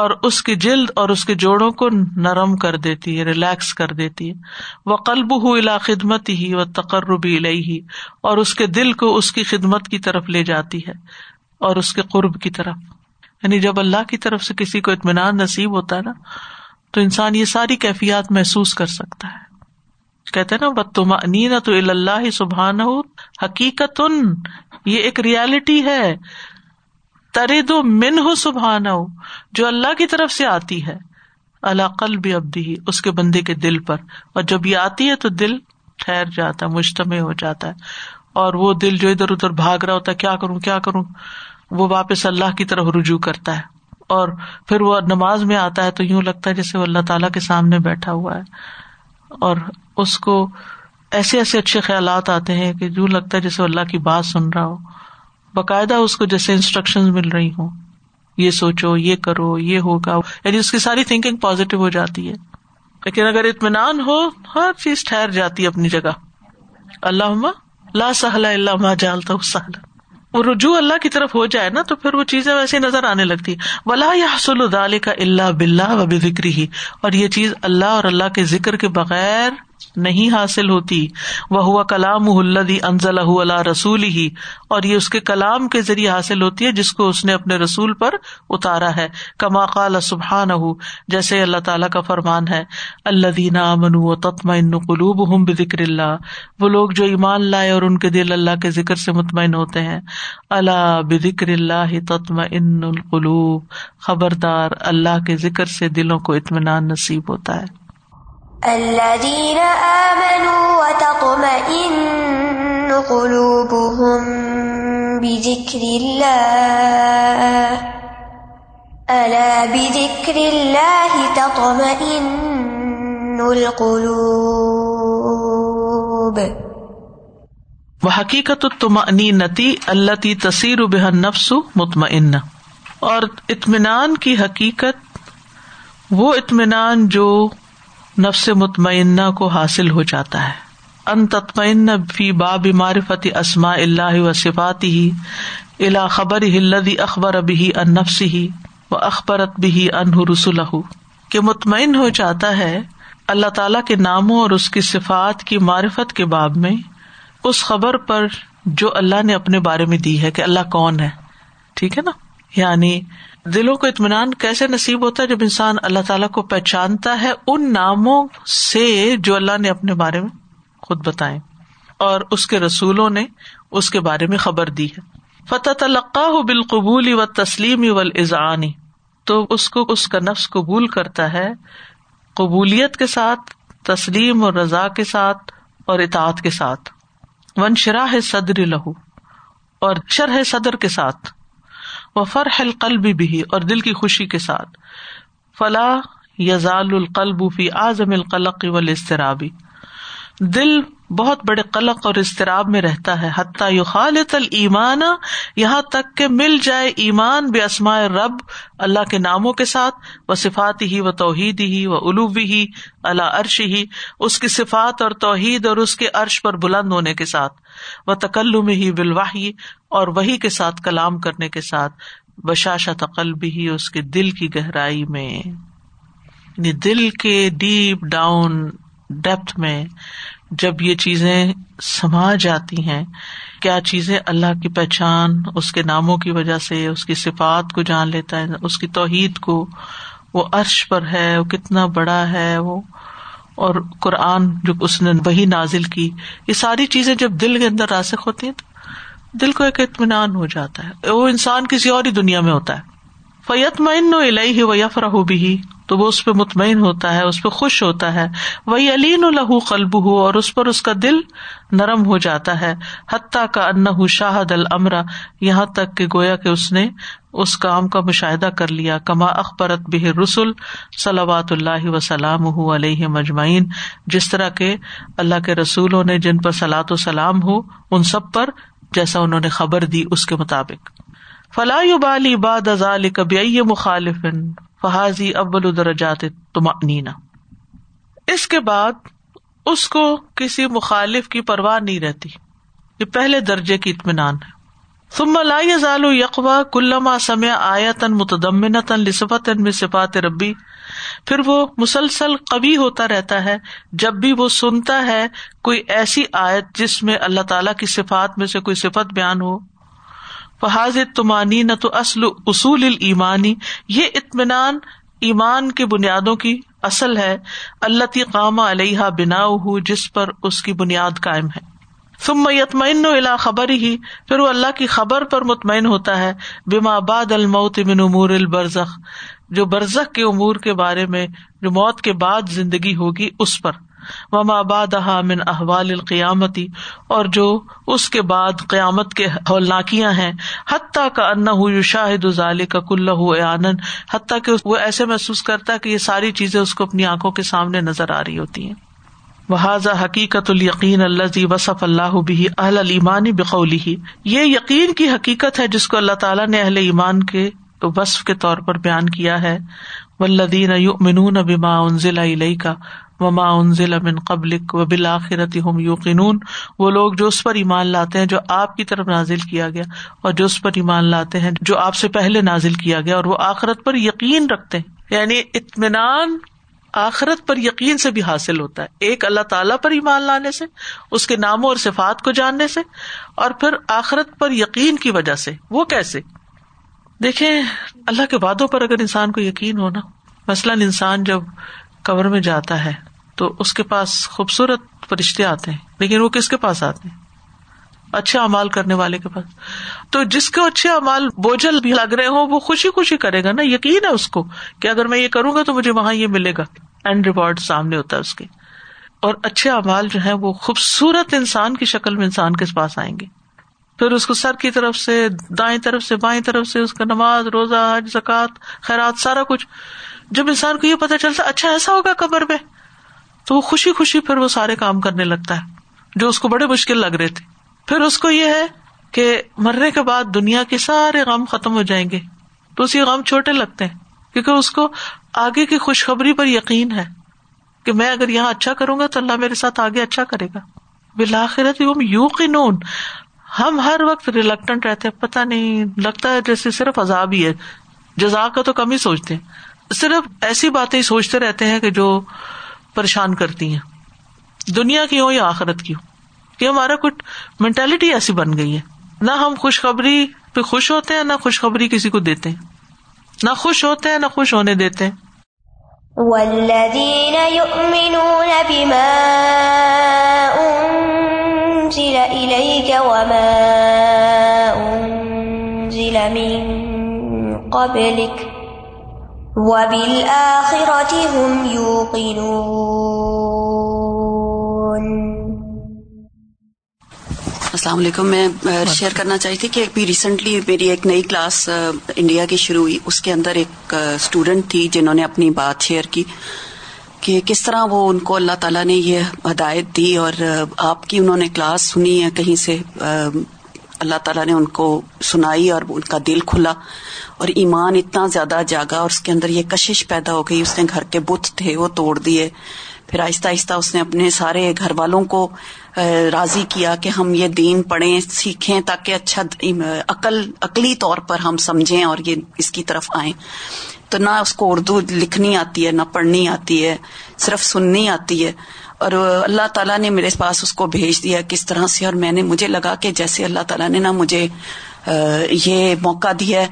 S1: اور اس کی جلد اور اس کے جوڑوں کو نرم کر دیتی ہے ریلیکس کر دیتی ہے وہ قلب ہُو خدمت ہی و تقرب الہی اور اس کے دل کو اس کی خدمت کی طرف لے جاتی ہے اور اس کے قرب کی طرف یعنی جب اللہ کی طرف سے کسی کو اطمینان نصیب ہوتا ہے نا تو انسان یہ ساری کیفیات محسوس کر سکتا ہے کہتے نا نینا تو اللہ سبحان ہو سبحان جو اللہ کی طرف سے آتی ہے اللہ قلب اب بھی اس کے بندے کے دل پر اور جب یہ آتی ہے تو دل ٹھہر جاتا ہے مجتمع ہو جاتا ہے اور وہ دل جو ادھر ادھر بھاگ رہا ہوتا ہے کیا کروں کیا کروں وہ واپس اللہ کی طرف رجوع کرتا ہے اور پھر وہ نماز میں آتا ہے تو یوں لگتا ہے جیسے وہ اللہ تعالیٰ کے سامنے بیٹھا ہوا ہے اور اس کو ایسے ایسے اچھے خیالات آتے ہیں کہ یوں لگتا ہے جیسے اللہ کی بات سن رہا ہو باقاعدہ اس کو جیسے انسٹرکشن مل رہی ہوں یہ سوچو یہ کرو یہ ہوگا یعنی اس کی ساری تھنکنگ پوزیٹیو ہو جاتی ہے لیکن اگر اطمینان ہو ہر چیز ٹھہر جاتی ہے اپنی جگہ اللہ لا سہلا اللہ جالتا سہلا رجوع اللہ کی طرف ہو جائے نا تو پھر وہ چیزیں ویسے نظر آنے لگتی یا حسل ادال کا اللہ بلّہ و بکری ہی اور یہ چیز اللہ اور اللہ کے ذکر کے بغیر نہیں حاصل ہوتی وہ ہوا کلام الدی انزل اللہ رسول ہی اور یہ اس کے کلام کے ذریعے حاصل ہوتی ہے جس کو اس نے اپنے رسول پر اتارا ہے کما قال سبحان جیسے اللہ تعالیٰ کا فرمان ہے اللہ دینا امن تتم ان قلوب ہوں بکر اللہ وہ لوگ جو ایمان لائے اور ان کے دل اللہ کے ذکر سے مطمئن ہوتے ہیں اللہ بکر اللہ تتم القلوب خبردار اللہ کے ذکر سے دلوں کو اطمینان نصیب ہوتا ہے
S7: الذين آمنوا وتطمئن اللہ بذكر الله میں حقیقت تم عنی نتی
S1: اللہ تی تصیر و بحن نفسو مطمئن اور اطمینان کی حقیقت وہ اطمینان جو نفس مطمئنہ کو حاصل ہو جاتا ہے ان فی باب معرفت اسماء اللہ و صفات ہی ہلدی اخبر ابھی ان نفس ہی و اخبرت بھی ہی انہ رسول کہ مطمئن ہو جاتا ہے اللہ تعالیٰ کے ناموں اور اس کی صفات کی معرفت کے باب میں اس خبر پر جو اللہ نے اپنے بارے میں دی ہے کہ اللہ کون ہے ٹھیک ہے نا یعنی دلوں کو اطمینان کیسے نصیب ہوتا ہے جب انسان اللہ تعالیٰ کو پہچانتا ہے ان ناموں سے جو اللہ نے اپنے بارے میں خود بتائے اور اس کے رسولوں نے اس کے بارے میں خبر دی ہے فتح بال قبول و و الزانی تو اس کو اس کا نفس قبول کرتا ہے قبولیت کے ساتھ تسلیم اور رضا کے ساتھ اور اطاعت کے ساتھ ون ہے صدر لہو اور شرح صدر کے ساتھ فرح القلبی بھی اور دل کی خوشی کے ساتھ فلاح یزال القلب فی آزم القلق ولسترابی دل بہت بڑے قلق اور اضطراب میں رہتا ہے حتیٰ یو خالط المان یہاں تک کہ مل جائے ایمان بے اسماء رب اللہ کے ناموں کے ساتھ وہ صفات ہی و توحید ہی وہ اللہ عرش ہی اس کی صفات اور توحید اور اس کے عرش پر بلند ہونے کے ساتھ وہ ہی بالواہی اور وہی کے ساتھ کلام کرنے کے ساتھ بشاشا تقلب ہی اس کے دل کی گہرائی میں یعنی دل کے ڈیپ ڈاؤن ڈیپتھ میں جب یہ چیزیں سما جاتی ہیں کیا چیزیں اللہ کی پہچان اس کے ناموں کی وجہ سے اس کی صفات کو جان لیتا ہے اس کی توحید کو وہ عرش پر ہے وہ کتنا بڑا ہے وہ اور قرآن جو اس نے وہی نازل کی یہ ساری چیزیں جب دل کے اندر راسک ہوتی ہیں تو دل کو ایک اطمینان ہو جاتا ہے وہ انسان کسی اور ہی دنیا میں ہوتا ہے و اللہ و رہو بھی تو وہ اس پہ مطمئن ہوتا ہے اس پہ خوش ہوتا ہے وہی علین نلح قلب ہو اور اس اس پر کا دل نرم ہو جاتا ہے حتیٰ کا ان شاہد المرا یہاں تک کہ گویا کہ اس نے اس کام کا مشاہدہ کر لیا کما اخبرت بہ رسول سلاوات اللہ وسلام علیہ مجمعین جس طرح کے اللہ کے رسولوں نے جن پر سلاۃ و سلام ہو ان سب پر جیسا انہوں نے خبر دی اس کے مطابق فلاح کبی مخالف فہازی ابلات اس کے بعد اس کو کسی مخالف کی پرواہ نہیں رہتی یہ پہلے درجے کی اطمینان ہے کلام سمیا آیتن متدمن تن لسفت میں صفات ربی پھر وہ مسلسل قبی ہوتا رہتا ہے جب بھی وہ سنتا ہے کوئی ایسی آیت جس میں اللہ تعالی کی صفات میں سے کوئی صفت بیان ہو فحاظ تمانی نہ تو اصل اصول المانی یہ اطمینان ایمان کے بنیادوں کی اصل ہے اللہ تی علیہ بنا ہُو جس پر اس کی بنیاد قائم ہے سمیتمین الا خبر ہی پھر وہ اللہ کی خبر پر مطمئن ہوتا ہے بما باد الموت من امور البرزخ جو برزخ کے امور کے بارے میں جو موت کے بعد زندگی ہوگی اس پر وما بادہ من احوال القیامتی اور جو اس کے بعد قیامت کے ہولناکیاں ہیں حتیٰ کا انا ہو شاہد کا حتیٰ کہ وہ ایسے محسوس کرتا ہے کہ یہ ساری چیزیں اس کو اپنی آنکھوں کے سامنے نظر آ رہی ہوتی ہیں وہذا حقیقت القین اللہ وصف اللہ بھی اہل المانی ہی یہ یقین کی حقیقت ہے جس کو اللہ تعالیٰ نے اہل ایمان کے وصف کے طور پر بیان کیا ہے ولدین یؤمنون ضلع انزل کا انزل من قبلک و بالآخرت ہم یوقین وہ لوگ جو اس پر ایمان لاتے ہیں جو آپ کی طرف نازل کیا گیا اور جو اس پر ایمان لاتے ہیں جو آپ سے پہلے نازل کیا گیا اور وہ آخرت پر یقین رکھتے ہیں یعنی اطمینان آخرت پر یقین سے بھی حاصل ہوتا ہے ایک اللہ تعالیٰ پر ایمان لانے سے اس کے ناموں اور صفات کو جاننے سے اور پھر آخرت پر یقین کی وجہ سے وہ کیسے دیکھیں اللہ کے وعدوں پر اگر انسان کو یقین ہونا مثلاً انسان جب قبر میں جاتا ہے تو اس کے پاس خوبصورت فرشتے آتے ہیں لیکن وہ کس کے پاس آتے ہیں اچھے امال کرنے والے کے پاس تو جس کے اچھے امال بوجھل بھی لگ رہے ہو وہ خوشی خوشی کرے گا نا یقین ہے اس کو کہ اگر میں یہ کروں گا تو مجھے وہاں یہ ملے گا اینڈ ریوارڈ سامنے ہوتا ہے اس کے اور اچھے امال جو ہے وہ خوبصورت انسان کی شکل میں انسان کے پاس آئیں گے پھر اس کو سر کی طرف سے دائیں طرف سے بائیں طرف سے اس کا نماز روزہ زکات خیرات سارا کچھ جب انسان کو یہ پتا چلتا اچھا ایسا ہوگا قبر میں تو وہ خوشی خوشی پھر وہ سارے کام کرنے لگتا ہے جو اس کو بڑے مشکل لگ رہے تھے پھر اس کو یہ ہے کہ مرنے کے کے بعد دنیا سارے غم ختم ہو جائیں گے تو اسے غم چھوٹے لگتے ہیں کیونکہ اس کو آگے کی خوشخبری پر یقین ہے کہ میں اگر یہاں اچھا کروں گا تو اللہ میرے ساتھ آگے اچھا کرے گا بالآخرت یو قینون ہم ہر وقت ریلکٹنٹ رہتے ہیں پتہ نہیں لگتا ہے جیسے صرف عذاب ہی ہے جزا کا تو کم ہی سوچتے ہیں صرف ایسی باتیں سوچتے رہتے ہیں کہ جو پریشان کرتی ہیں دنیا کی ہو یا آخرت کی ہو یہ ہمارا کچھ مینٹلٹی ایسی بن گئی ہے نہ ہم خوشخبری پہ خوش ہوتے ہیں نہ خوشخبری کسی کو دیتے ہیں نہ خوش ہوتے ہیں نہ خوش ہونے دیتے ہیں
S7: والذین یؤمنون بما انزل الیک وما انزل من قبلک
S8: السلام علیکم میں شیئر کرنا چاہتی تھی کہ ابھی ریسنٹلی میری ایک نئی کلاس انڈیا کی شروع ہوئی اس کے اندر ایک اسٹوڈنٹ تھی جنہوں نے اپنی بات شیئر کی کہ کس طرح وہ ان کو اللہ تعالیٰ نے یہ ہدایت دی اور آپ کی انہوں نے کلاس سنی ہے کہیں سے اللہ تعالیٰ نے ان کو سنائی اور ان کا دل کھلا اور ایمان اتنا زیادہ جاگا اور اس کے اندر یہ کشش پیدا ہو گئی اس نے گھر کے بت تھے وہ توڑ دیے پھر آہستہ آہستہ اس نے اپنے سارے گھر والوں کو راضی کیا کہ ہم یہ دین پڑھیں سیکھیں تاکہ اچھا عقلی طور پر ہم سمجھیں اور یہ اس کی طرف آئیں تو نہ اس کو اردو لکھنی آتی ہے نہ پڑھنی آتی ہے صرف سننی آتی ہے اور اللہ تعالیٰ نے میرے پاس اس کو بھیج دیا کس طرح سے اور میں نے مجھے لگا کہ جیسے اللہ تعالیٰ نے نا مجھے یہ موقع دیا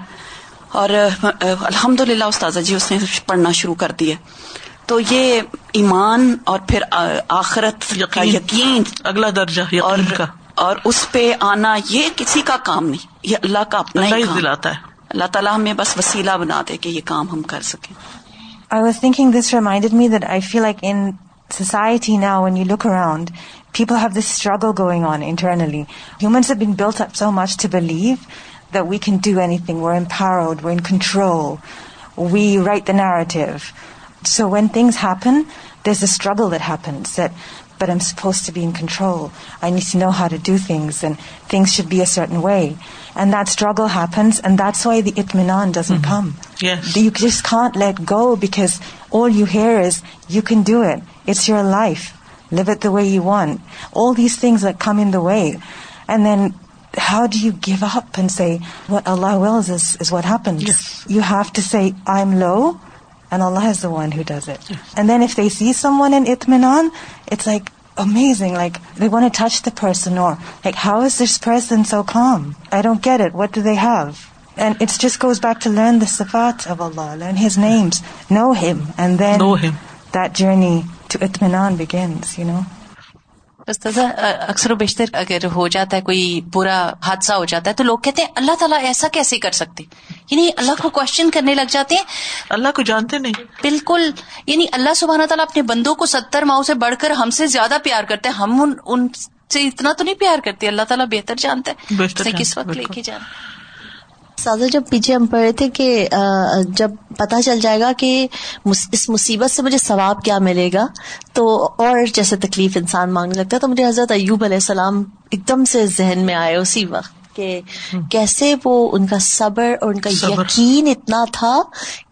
S8: اور الحمد للہ استاذہ جی اس نے پڑھنا شروع کر دیا تو یہ ایمان اور پھر آخرت یقین
S1: اگلا درجہ
S8: اور کا اور اس پہ آنا یہ کسی کا کام نہیں یہ اللہ کا اپنا اللہ ہی
S1: دلاتا ہے
S8: اللہ تعالیٰ ہمیں بس وسیلہ بنا دے کہ یہ کام ہم کر سکیں
S9: I I was thinking this this reminded me that feel like in society when you look around people have struggle going on internally humans been built up so much to believe internally we can do anything empowered vowed in control we right the So when things happen, there's a struggle that happens that, but I'm supposed to be in control. I need to know how to do things, and things should be a certain way. And that struggle happens, and that's why the itminan doesn't mm-hmm. come.
S1: Yes.
S9: You just can't let go, because all you hear is, you can do it. It's your life. Live it the way you want. All these things that come in the way. And then how do you give up and say, what Allah wills is what happens?
S1: Yes.
S9: You have to say, I'm low. And Allah is the one who does it. And then if they see someone in itminan, it's like amazing. Like they want to touch the person or like, how is this person so calm? I don't get it. What do they have? And it just goes back to learn the sifat of Allah, learn His names, know Him, and then
S1: know him.
S9: that journey to itminan begins, you know?
S3: اکثر و بیشتر اگر ہو جاتا ہے کوئی برا حادثہ ہو جاتا ہے تو لوگ کہتے ہیں اللہ تعالیٰ ایسا کیسے کر سکتے یعنی اللہ کو کوشچن کرنے لگ جاتے ہیں
S1: اللہ کو جانتے نہیں
S3: بالکل یعنی اللہ سبحانہ تعالیٰ اپنے بندوں کو ستر ماؤں سے بڑھ کر ہم سے زیادہ پیار کرتے ہیں ہم ان سے اتنا تو نہیں پیار کرتے اللہ تعالیٰ بہتر جانتے کس وقت لے کے جانا
S4: سازا جب پیچھے ہم پڑھے تھے کہ جب پتہ چل جائے گا کہ اس مصیبت سے مجھے ثواب کیا ملے گا تو اور جیسے تکلیف انسان مانگنے لگتا ہے تو مجھے حضرت ایوب علیہ السلام ایک دم سے ذہن میں آئے اسی وقت کہ کیسے وہ ان کا صبر اور ان کا یقین اتنا تھا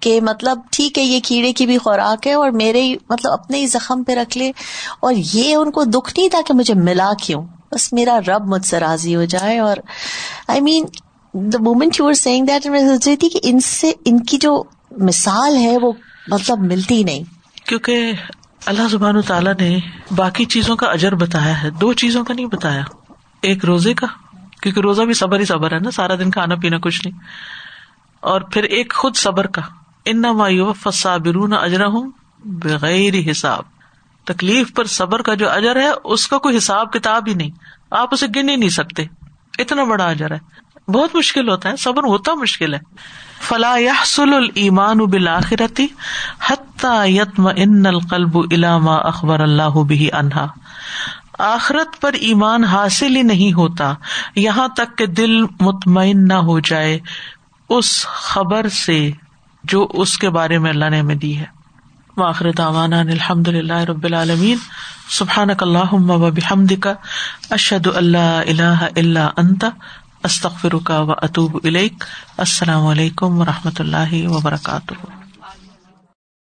S4: کہ مطلب ٹھیک ہے یہ کیڑے کی بھی خوراک ہے اور میرے ہی مطلب اپنے ہی زخم پہ رکھ لے اور یہ ان کو دکھ نہیں تھا کہ مجھے ملا کیوں بس میرا رب مجھ سے راضی ہو جائے اور I I mean mean, the moment you are seeing that میں سوچ رہی تھی کہ ان سے ان کی جو مثال ہے وہ مطلب ملتی نہیں
S1: کیونکہ اللہ زبان تعالیٰ نے باقی چیزوں کا اجر بتایا ہے دو چیزوں کا نہیں بتایا ایک روزے کا کیونکہ روزہ بھی صبر ہی صبر ہے نا سارا دن کھانا پینا کچھ نہیں اور پھر ایک خود صبر کا انسا برونا اجرا ہوں بغیر حساب تکلیف پر صبر کا جو اجر ہے اس کا کوئی حساب کتاب ہی نہیں آپ اسے گن ہی نہیں سکتے اتنا بڑا اجر ہے بہت مشکل ہوتا ہے صبر ہوتا مشکل ہے فلاح علامہ اخبر اللہ انہا آخرت پر ایمان حاصل ہی نہیں ہوتا یہاں تک کہ دل مطمئن نہ ہو جائے اس خبر سے جو اس کے بارے میں اللہ نے ہمیں دی ہے واخر الحمد اللہ رب العالمین سبحان اشد اللہ اللہ اللہ انتا استخفروکا و اطوب السلام علیکم و رحمۃ اللہ وبرکاتہ